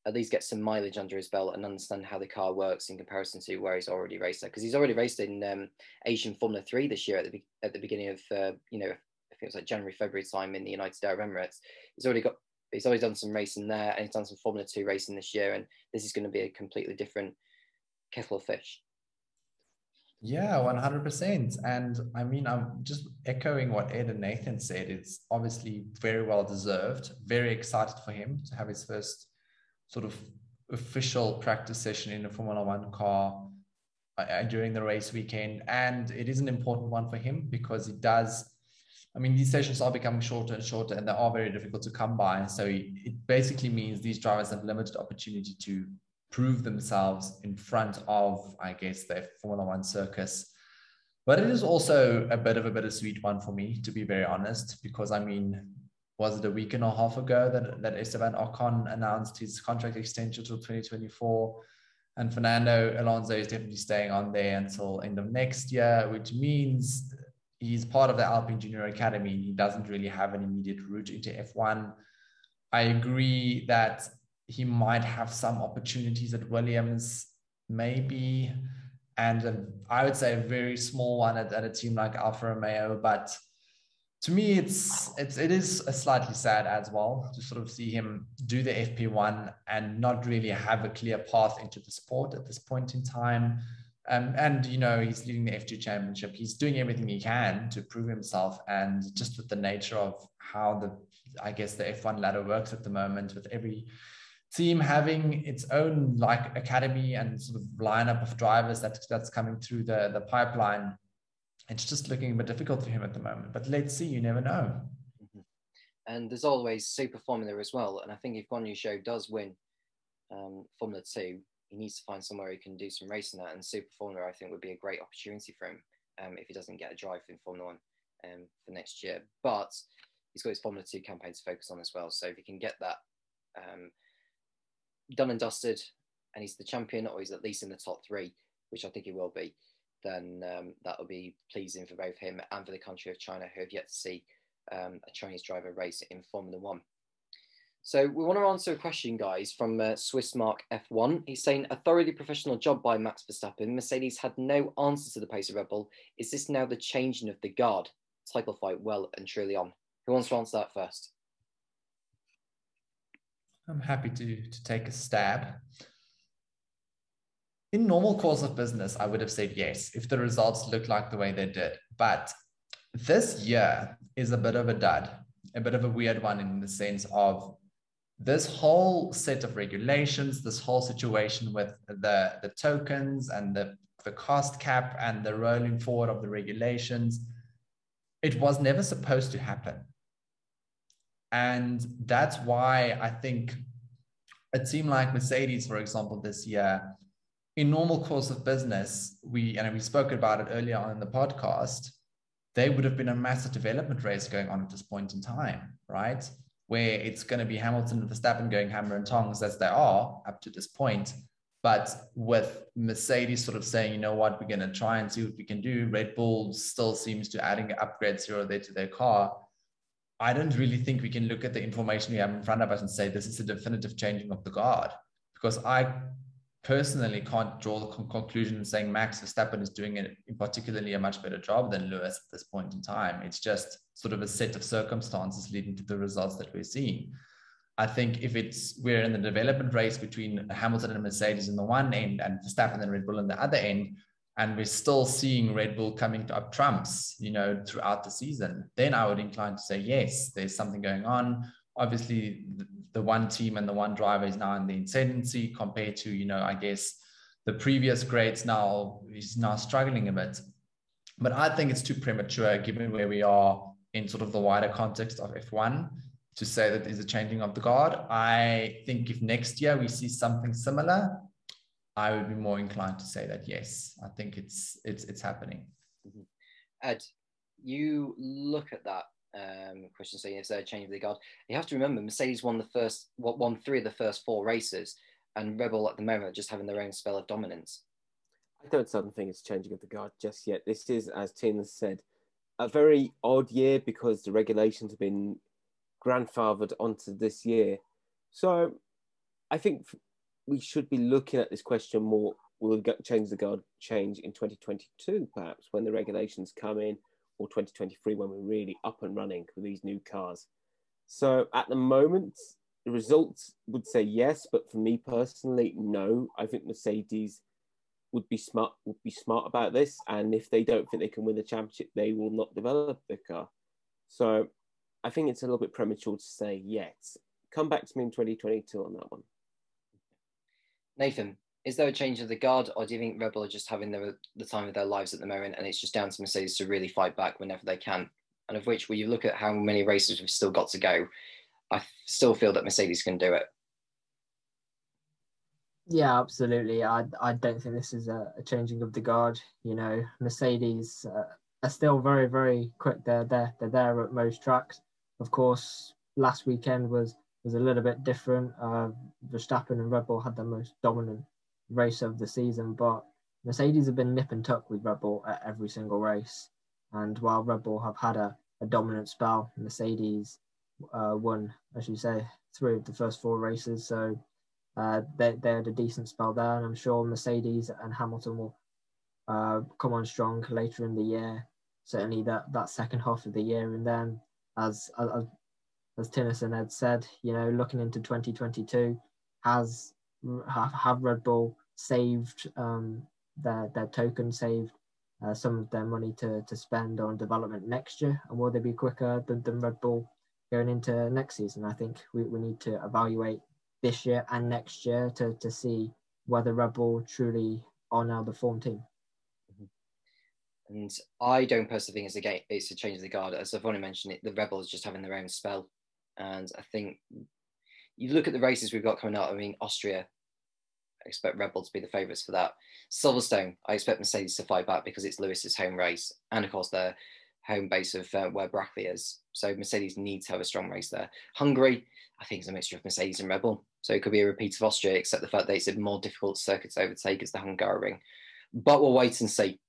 at least get some mileage under his belt and understand how the car works in comparison to where he's already raced at. Because he's already raced in um, Asian Formula Three this year at the at the beginning of uh, you know I think it was like January February time in the United Arab Emirates. He's already got he's already done some racing there and he's done some Formula Two racing this year. And this is going to be a completely different kettle of fish. Yeah, 100%. And I mean, I'm just echoing what Ed and Nathan said. It's obviously very well deserved. Very excited for him to have his first sort of official practice session in a Formula One car uh, during the race weekend. And it is an important one for him because he does. I mean, these sessions are becoming shorter and shorter, and they are very difficult to come by. So it basically means these drivers have limited opportunity to prove themselves in front of, I guess, their Formula One circus. But it is also a bit of a bittersweet one for me, to be very honest, because I mean, was it a week and a half ago that, that Esteban Ocon announced his contract extension till 2024? And Fernando Alonso is definitely staying on there until end of next year, which means he's part of the Alpine Junior Academy. and He doesn't really have an immediate route into F1. I agree that he might have some opportunities at Williams, maybe, and a, I would say a very small one at, at a team like Alfa Romeo, but to me, it's it's it is a slightly sad as well to sort of see him do the FP1 and not really have a clear path into the sport at this point in time. Um, and you know he's leading the F2 championship. He's doing everything he can to prove himself, and just with the nature of how the I guess the F1 ladder works at the moment, with every team having its own like academy and sort of lineup of drivers that that's coming through the the pipeline it's just looking a bit difficult for him at the moment. But let's see, you never know. Mm-hmm. And there's always Super Formula as well. And I think if Guan Yu Zhou does win um, Formula 2, he needs to find somewhere he can do some racing at. And Super Formula, I think, would be a great opportunity for him um, if he doesn't get a drive in Formula 1 um, for next year. But he's got his Formula 2 campaign to focus on as well. So if he can get that um, done and dusted, and he's the champion, or he's at least in the top three, which I think he will be, then um, that will be pleasing for both him and for the country of China, who have yet to see um, a Chinese driver race in Formula One. So we want to answer a question, guys, from uh, Swissmark F1. He's saying a thoroughly professional job by Max Verstappen. Mercedes had no answer to the pace of Red Bull. Is this now the changing of the guard? Title fight well and truly on. Who wants to answer that first? I'm happy to to take a stab in normal course of business, I would have said yes if the results look like the way they did. But this year is a bit of a dud, a bit of a weird one in the sense of this whole set of regulations, this whole situation with the, the tokens and the, the cost cap and the rolling forward of the regulations, it was never supposed to happen. And that's why I think a team like Mercedes, for example, this year in normal course of business, we and we spoke about it earlier on in the podcast, they would have been a massive development race going on at this point in time, right? Where it's going to be Hamilton and Verstappen going hammer and tongs as they are up to this point. But with Mercedes sort of saying, you know what, we're going to try and see what we can do. Red Bull still seems to adding upgrades here or there to their car. I don't really think we can look at the information we have in front of us and say this is a definitive changing of the guard because I personally can't draw the conclusion saying Max Verstappen is doing it in particularly a much better job than Lewis at this point in time. It's just sort of a set of circumstances leading to the results that we're seeing. I think if it's we're in the development race between Hamilton and Mercedes in the one end and Verstappen and Red Bull on the other end, and we're still seeing Red Bull coming to up trumps, you know, throughout the season, then I would incline to say yes, there's something going on. Obviously, the one team and the one driver is now in the ascendancy compared to, you know, I guess the previous grades now is now struggling a bit. But I think it's too premature given where we are in sort of the wider context of F1 to say that there's a changing of the guard. I think if next year we see something similar, I would be more inclined to say that yes, I think it's it's it's happening. Mm-hmm. Ed, you look at that Um, question saying is there a change of the guard? You have to remember Mercedes won the first, what won three of the first four races, and Red Bull at the moment just having their own spell of dominance. I don't think it's changing of the guard just yet. This is, as Tinus said, a very odd year because the regulations have been grandfathered onto this year. So I think we should be looking at this question more. Will change the guard change in 2022, perhaps, when the regulations come in, or 2023 when we're really up and running with these new cars? So at the moment, the results would say yes, but for me personally, no. I think Mercedes would be smart would be smart about this, and if they don't think they can win the championship, they will not develop the car. So I think it's a little bit premature to say yet. Come back to me in 2022 on that one. Nathan, is there a change of the guard, or do you think Red Bull are just having the, the time of their lives at the moment, and it's just down to Mercedes to really fight back whenever they can? And of which, when you look at how many races we've still got to go, I still feel that Mercedes can do it. Yeah, absolutely. I I don't think this is a, a changing of the guard. You know, Mercedes uh, are still very very quick. They're there. They're there at most tracks. Of course, last weekend was was a little bit different. Uh, Verstappen and Red Bull had the most dominant race of the season, but Mercedes have been nip and tuck with Red Bull at every single race. And while Red Bull have had a, a dominant spell, Mercedes uh, won, as you say, three of the first four races. So uh, they, they had a decent spell there, and I'm sure Mercedes and Hamilton will uh, come on strong later in the year. Certainly that, that second half of the year, and then as as, as Tinnerson had said, you know, looking into 2022, has have, have Red Bull saved um, their their token, saved uh, some of their money to to spend on development next year, and will they be quicker than, than Red Bull going into next season? I think we, we need to evaluate this year and next year to, to see whether Red Bull truly are now the form team. Mm-hmm. And I don't personally think it's a game, it's a change of the guard. As I've already mentioned, it, the Red Bull's just having their own spell. And I think you look at the races we've got coming up. I mean, Austria, I expect Red Bull to be the favourites for that. Silverstone, I expect Mercedes to fight back because it's Lewis's home race. And of course, their home base of uh, where Brackley is. So Mercedes needs to have a strong race there. Hungary, I think it's a mixture of Mercedes and Red Bull. So it could be a repeat of Austria, except the fact that it's a more difficult circuit to overtake as the Hungaroring. But we'll wait and see.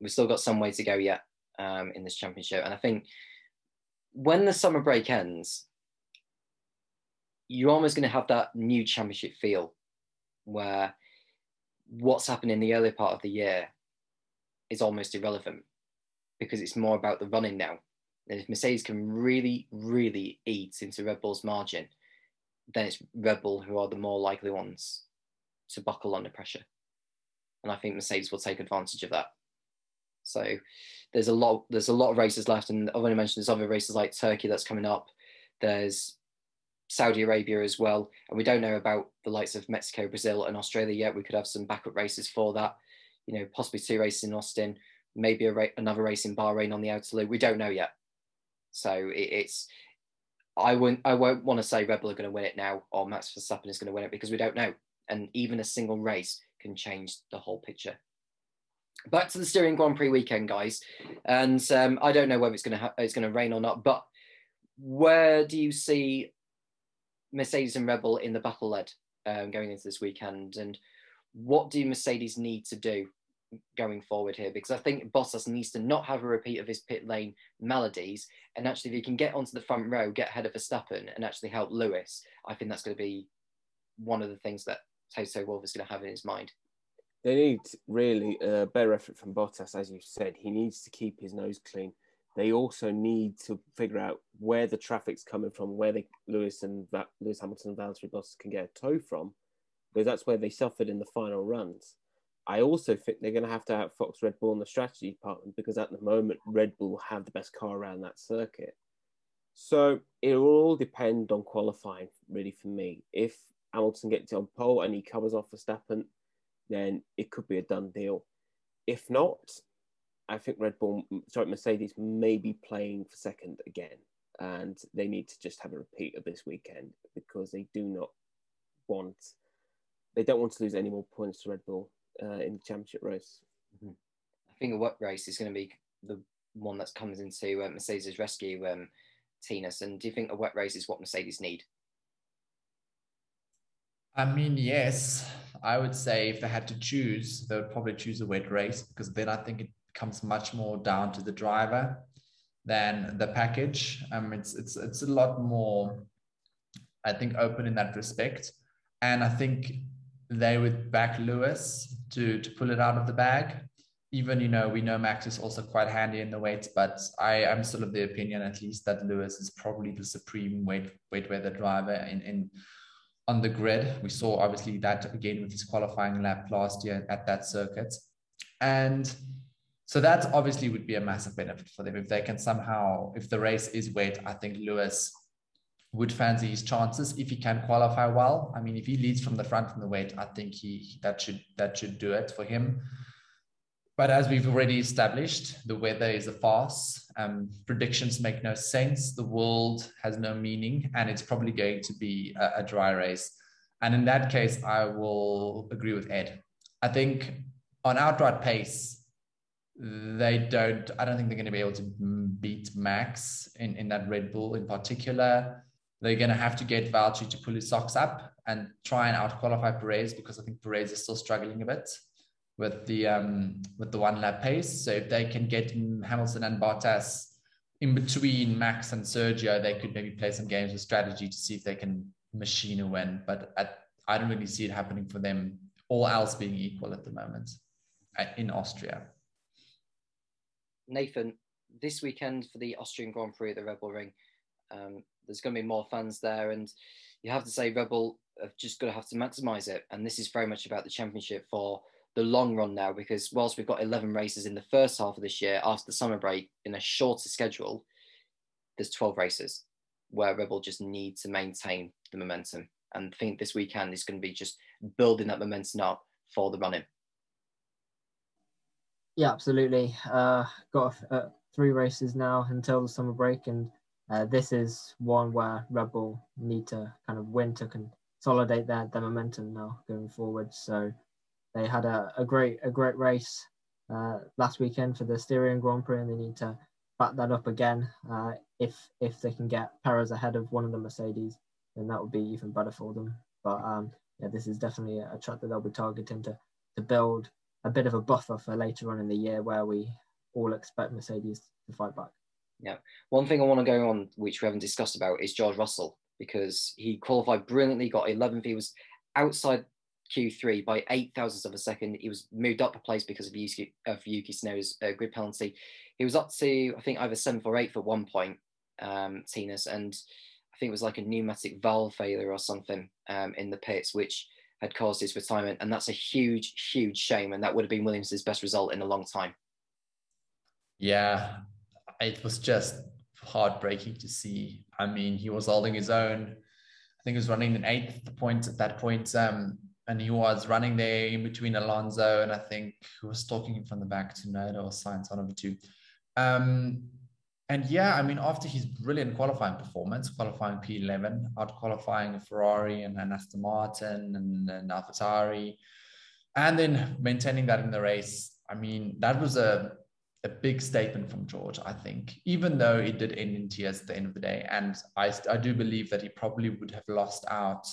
We've still got some way to go yet um, in this championship. And I think when the summer break ends, you're almost going to have that new championship feel where what's happened in the early part of the year is almost irrelevant because it's more about the running now. And if Mercedes can really, really eat into Red Bull's margin, then it's Red Bull who are the more likely ones to buckle under pressure. And I think Mercedes will take advantage of that. So there's a lot there's a lot of races left, and I've only mentioned there's other races like Turkey that's coming up. There's Saudi Arabia as well, and we don't know about the likes of Mexico, Brazil, and Australia yet. We could have some backup races for that. You know, possibly two races in Austin, maybe ra- another race in Bahrain on the outer loop. We don't know yet. So it, it's I won't I won't want to say Red Bull are going to win it now or Max Verstappen is going to win it because we don't know. And even a single race can change the whole picture. Back to the Styrian Grand Prix weekend, guys, and um, I don't know whether it's going to ha- it's going to rain or not. But where do you see Mercedes and Red Bull in the battle led um, going into this weekend, and what do Mercedes need to do going forward here because I think Bottas needs to not have a repeat of his pit lane melodies. And actually, if he can get onto the front row, get ahead of Verstappen, and actually help Lewis, I think that's going to be one of the things that Toto Wolff is going to have in his mind. They need really a better effort from Bottas, as you said. He needs to keep his nose clean. They also need to figure out where the traffic's coming from, where they, Lewis and Lewis Hamilton and Valtteri Bottas can get a tow from, because that's where they suffered in the final runs. I also think they're going to have to outfox Red Bull in the strategy department because at the moment Red Bull have the best car around that circuit. So it will all depend on qualifying, really, for me. If Hamilton gets on pole and he covers off Verstappen, then it could be a done deal. If not, I think Red Bull, sorry, Mercedes may be playing for second again, and they need to just have a repeat of this weekend because they do not want, they don't want to lose any more points to Red Bull uh, in the championship race. Mm-hmm. I think a what race is going to be the one that comes into uh, Mercedes' rescue. Um, Tinus? And do you think a wet race is what Mercedes need? I mean, yes, I would say if they had to choose, they would probably choose a wet race because then I think it comes much more down to the driver than the package. Um, it's it's it's a lot more, I think, open in that respect, and I think they would back Lewis to to pull it out of the bag. Even you know we know Max is also quite handy in the weights, but I am still of the opinion at least that Lewis is probably the supreme weight weight weather driver in in on the grid. We saw obviously that again with his qualifying lap last year at that circuit. And so that obviously would be a massive benefit for them if they can somehow, if the race is wet, I think Lewis would fancy his chances if he can qualify well. I mean, if he leads from the front in the weight, I think he that should that should do it for him. But as we've already established, the weather is a farce. Um, predictions make no sense. The world has no meaning, and it's probably going to be a, a dry race. And in that case, I will agree with Ed. I think on outright pace, they don't. I don't think they're going to be able to beat Max in, in that Red Bull in particular. They're going to have to get Valtteri to pull his socks up and try and out qualify Perez because I think Perez is still struggling a bit with the um, with the one lap pace. So if they can get Hamilton and Bottas in between Max and Sergio, they could maybe play some games with strategy to see if they can machine a win. But at, I don't really see it happening for them, all else being equal at the moment uh, in Austria. Nathan, this weekend for the Austrian Grand Prix at the Red Bull Ring, um, there's going to be more fans there, and you have to say Red Bull have just got to have to maximise it. And this is very much about the championship for the long run now because whilst we've got 11 races in the first half of this year after the summer break in a shorter schedule, there's 12 races where Red Bull just need to maintain the momentum. And I think this weekend is going to be just building that momentum up for the running. Yeah, absolutely. Uh, got uh, three races now until the summer break, and uh, this is one where Red Bull need to kind of win to consolidate their, their momentum now going forward. So they had a, a great a great race uh, last weekend for the Styrian Grand Prix, and they need to back that up again. Uh, if if they can get Perez ahead of one of the Mercedes, then that would be even better for them. But um, yeah, this is definitely a track that they'll be targeting to to build a bit of a buffer for later on in the year where we all expect Mercedes to fight back. Yeah, one thing I want to go on, which we haven't discussed about, is George Russell because he qualified brilliantly, got 11th. He was outside Q3 by eight thousandths of a second. He was moved up a place because of Yuki, of Yuki uh, grid penalty. He was up to, I think, either seventh or eighth at one point, um, Tinus, and I think it was like a pneumatic valve failure or something um, in the pits, which had caused his retirement. And that's a huge, huge shame. And that would have been Williams's best result in a long time. Yeah, it was just heartbreaking to see. I mean, he was holding his own. I think he was running an eighth point at that point. Um, and he was running there in between Alonso and I think who was talking from the back Tsunoda or Sainz, one of the two. Um, and yeah, I mean, after his brilliant qualifying performance, qualifying P11, out qualifying Ferrari and an Aston Martin and an AlphaTauri, and then maintaining that in the race, I mean, that was a, a big statement from George, I think, even though it did end in tears at the end of the day. And I, I do believe that he probably would have lost out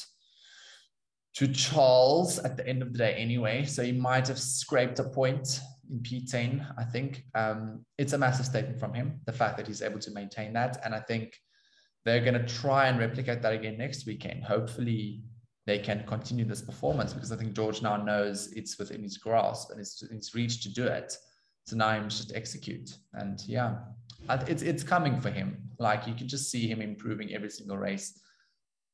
to Charles at the end of the day anyway. So he might have scraped a point in P10, I think. Um, it's a massive statement from him, the fact that he's able to maintain that. And I think they're going to try and replicate that again next weekend. Hopefully, they can continue this performance because I think George now knows it's within his grasp and it's his reach to do it. So now must just execute. And yeah, it's, it's coming for him. Like you can just see him improving every single race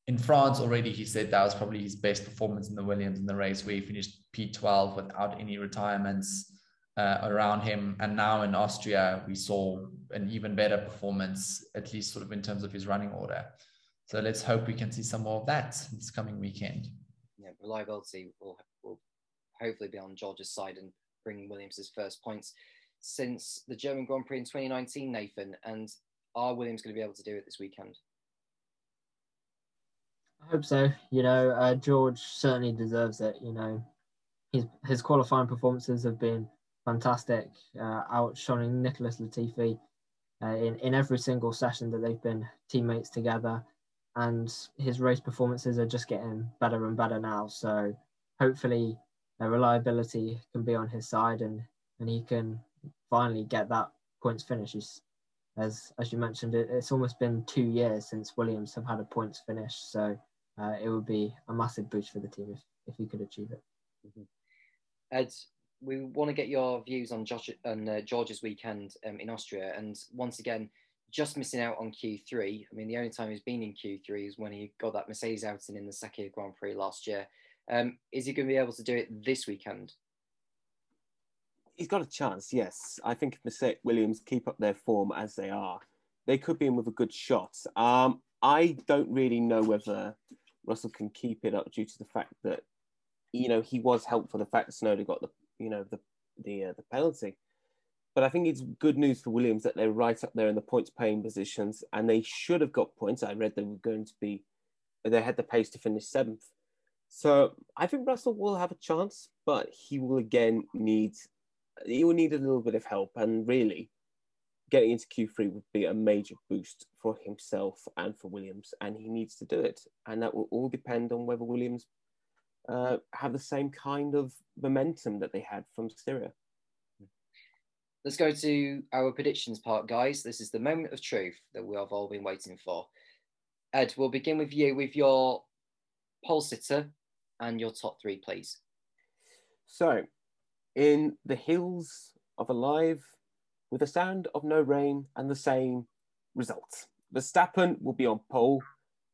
in France already, he said that was probably his best performance in the Williams in the race, where he finished P12 without any retirements uh, around him. And now in Austria, we saw an even better performance, at least sort of in terms of his running order. So let's hope we can see some more of that this coming weekend. Yeah, reliability will, will hopefully be on George's side and bring Williams his first points since the German Grand Prix in 2019, Nathan. And are Williams going to be able to do it this weekend? I hope so. You know, uh, George certainly deserves it. You know, his his qualifying performances have been fantastic, uh, outshining Nicholas Latifi uh, in, in every single session that they've been teammates together. And his race performances are just getting better and better now. So hopefully, uh, reliability can be on his side and, and he can finally get that points finish. He's, as, as you mentioned, it, it's almost been two years since Williams have had a points finish. So uh, it would be a massive boost for the team if, if he could achieve it. Mm-hmm. We want to get your views on Josh and uh, George's weekend um, in Austria, and once again, just missing out on Q3. I mean, the only time he's been in Q3 is when he got that Mercedes outing in the Sakhir Grand Prix last year. Um, is he going to be able to do it this weekend? He's got a chance, yes. I think if Mercedes Williams keep up their form as they are, they could be in with a good shot. Um, I don't really know whether Russell can keep it up due to the fact that, you know, he was helped for the fact that Tsunoda got the you know the the uh, the penalty. But I think it's good news for Williams that they're right up there in the points paying positions, and they should have got points. I read they were going to be, they had the pace to finish seventh. So I think Russell will have a chance, but he will again need, he will need a little bit of help. And really, getting into Q3 would be a major boost for himself and for Williams, and he needs to do it. And that will all depend on whether Williams uh, have the same kind of momentum that they had from Styria. Let's go to our predictions part, guys. This is the moment of truth that we have all been waiting for. Ed, we'll begin with you with your pole sitter and your top three, please. So, in the hills of Alive, with the sound of no rain and the same results, Verstappen will be on pole,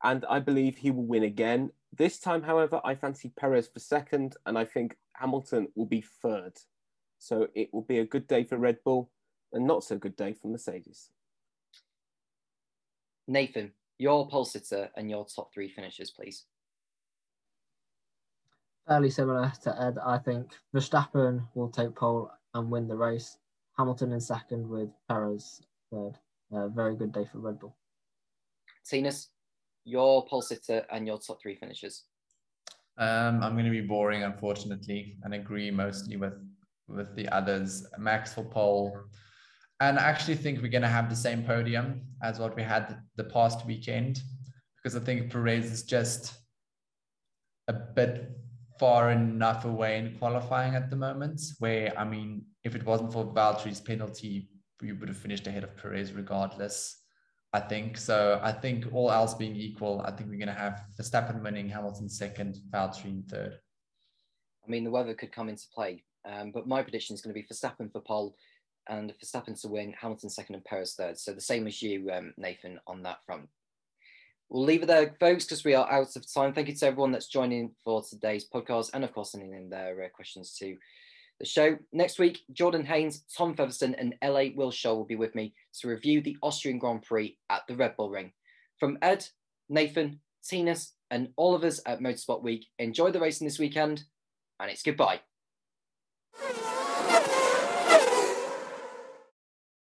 and I believe he will win again this time, however, I fancy Perez for second, and I think Hamilton will be third. So it will be a good day for Red Bull, and not so good day for Mercedes. Nathan, your pole sitter and your top three finishers, please. Fairly similar to Ed, I think Verstappen will take pole and win the race. Hamilton in second with Perez third. A very good day for Red Bull. Tinus? Your pole sitter and your top three finishers. Um, I'm going to be boring, unfortunately, and agree mostly with with the others. Max for pole, and I actually think we're going to have the same podium as what we had the past weekend, because I think Perez is just a bit far enough away in qualifying at the moment. Where I mean, if it wasn't for Valtteri's penalty, we would have finished ahead of Perez regardless. I think so. I think all else being equal, I think we're going to have Verstappen winning, Hamilton second, Valtteri in third. I mean, the weather could come into play, um, but my prediction is going to be Verstappen for pole and Verstappen to win, Hamilton second, and Perez third. So the same as you, um, Nathan, on that front. We'll leave it there, folks, because we are out of time. Thank you to everyone that's joining for today's podcast, and of course, sending in their uh, questions too the show. Next week, Jordan Haynes, Tom Featherstone, and LA Wilshaw will Shaw will be with me to review the Austrian Grand Prix at the Red Bull Ring. From Ed, Nathan, Tinus, and all of us at Motorsport Week, enjoy the racing this weekend, and it's goodbye.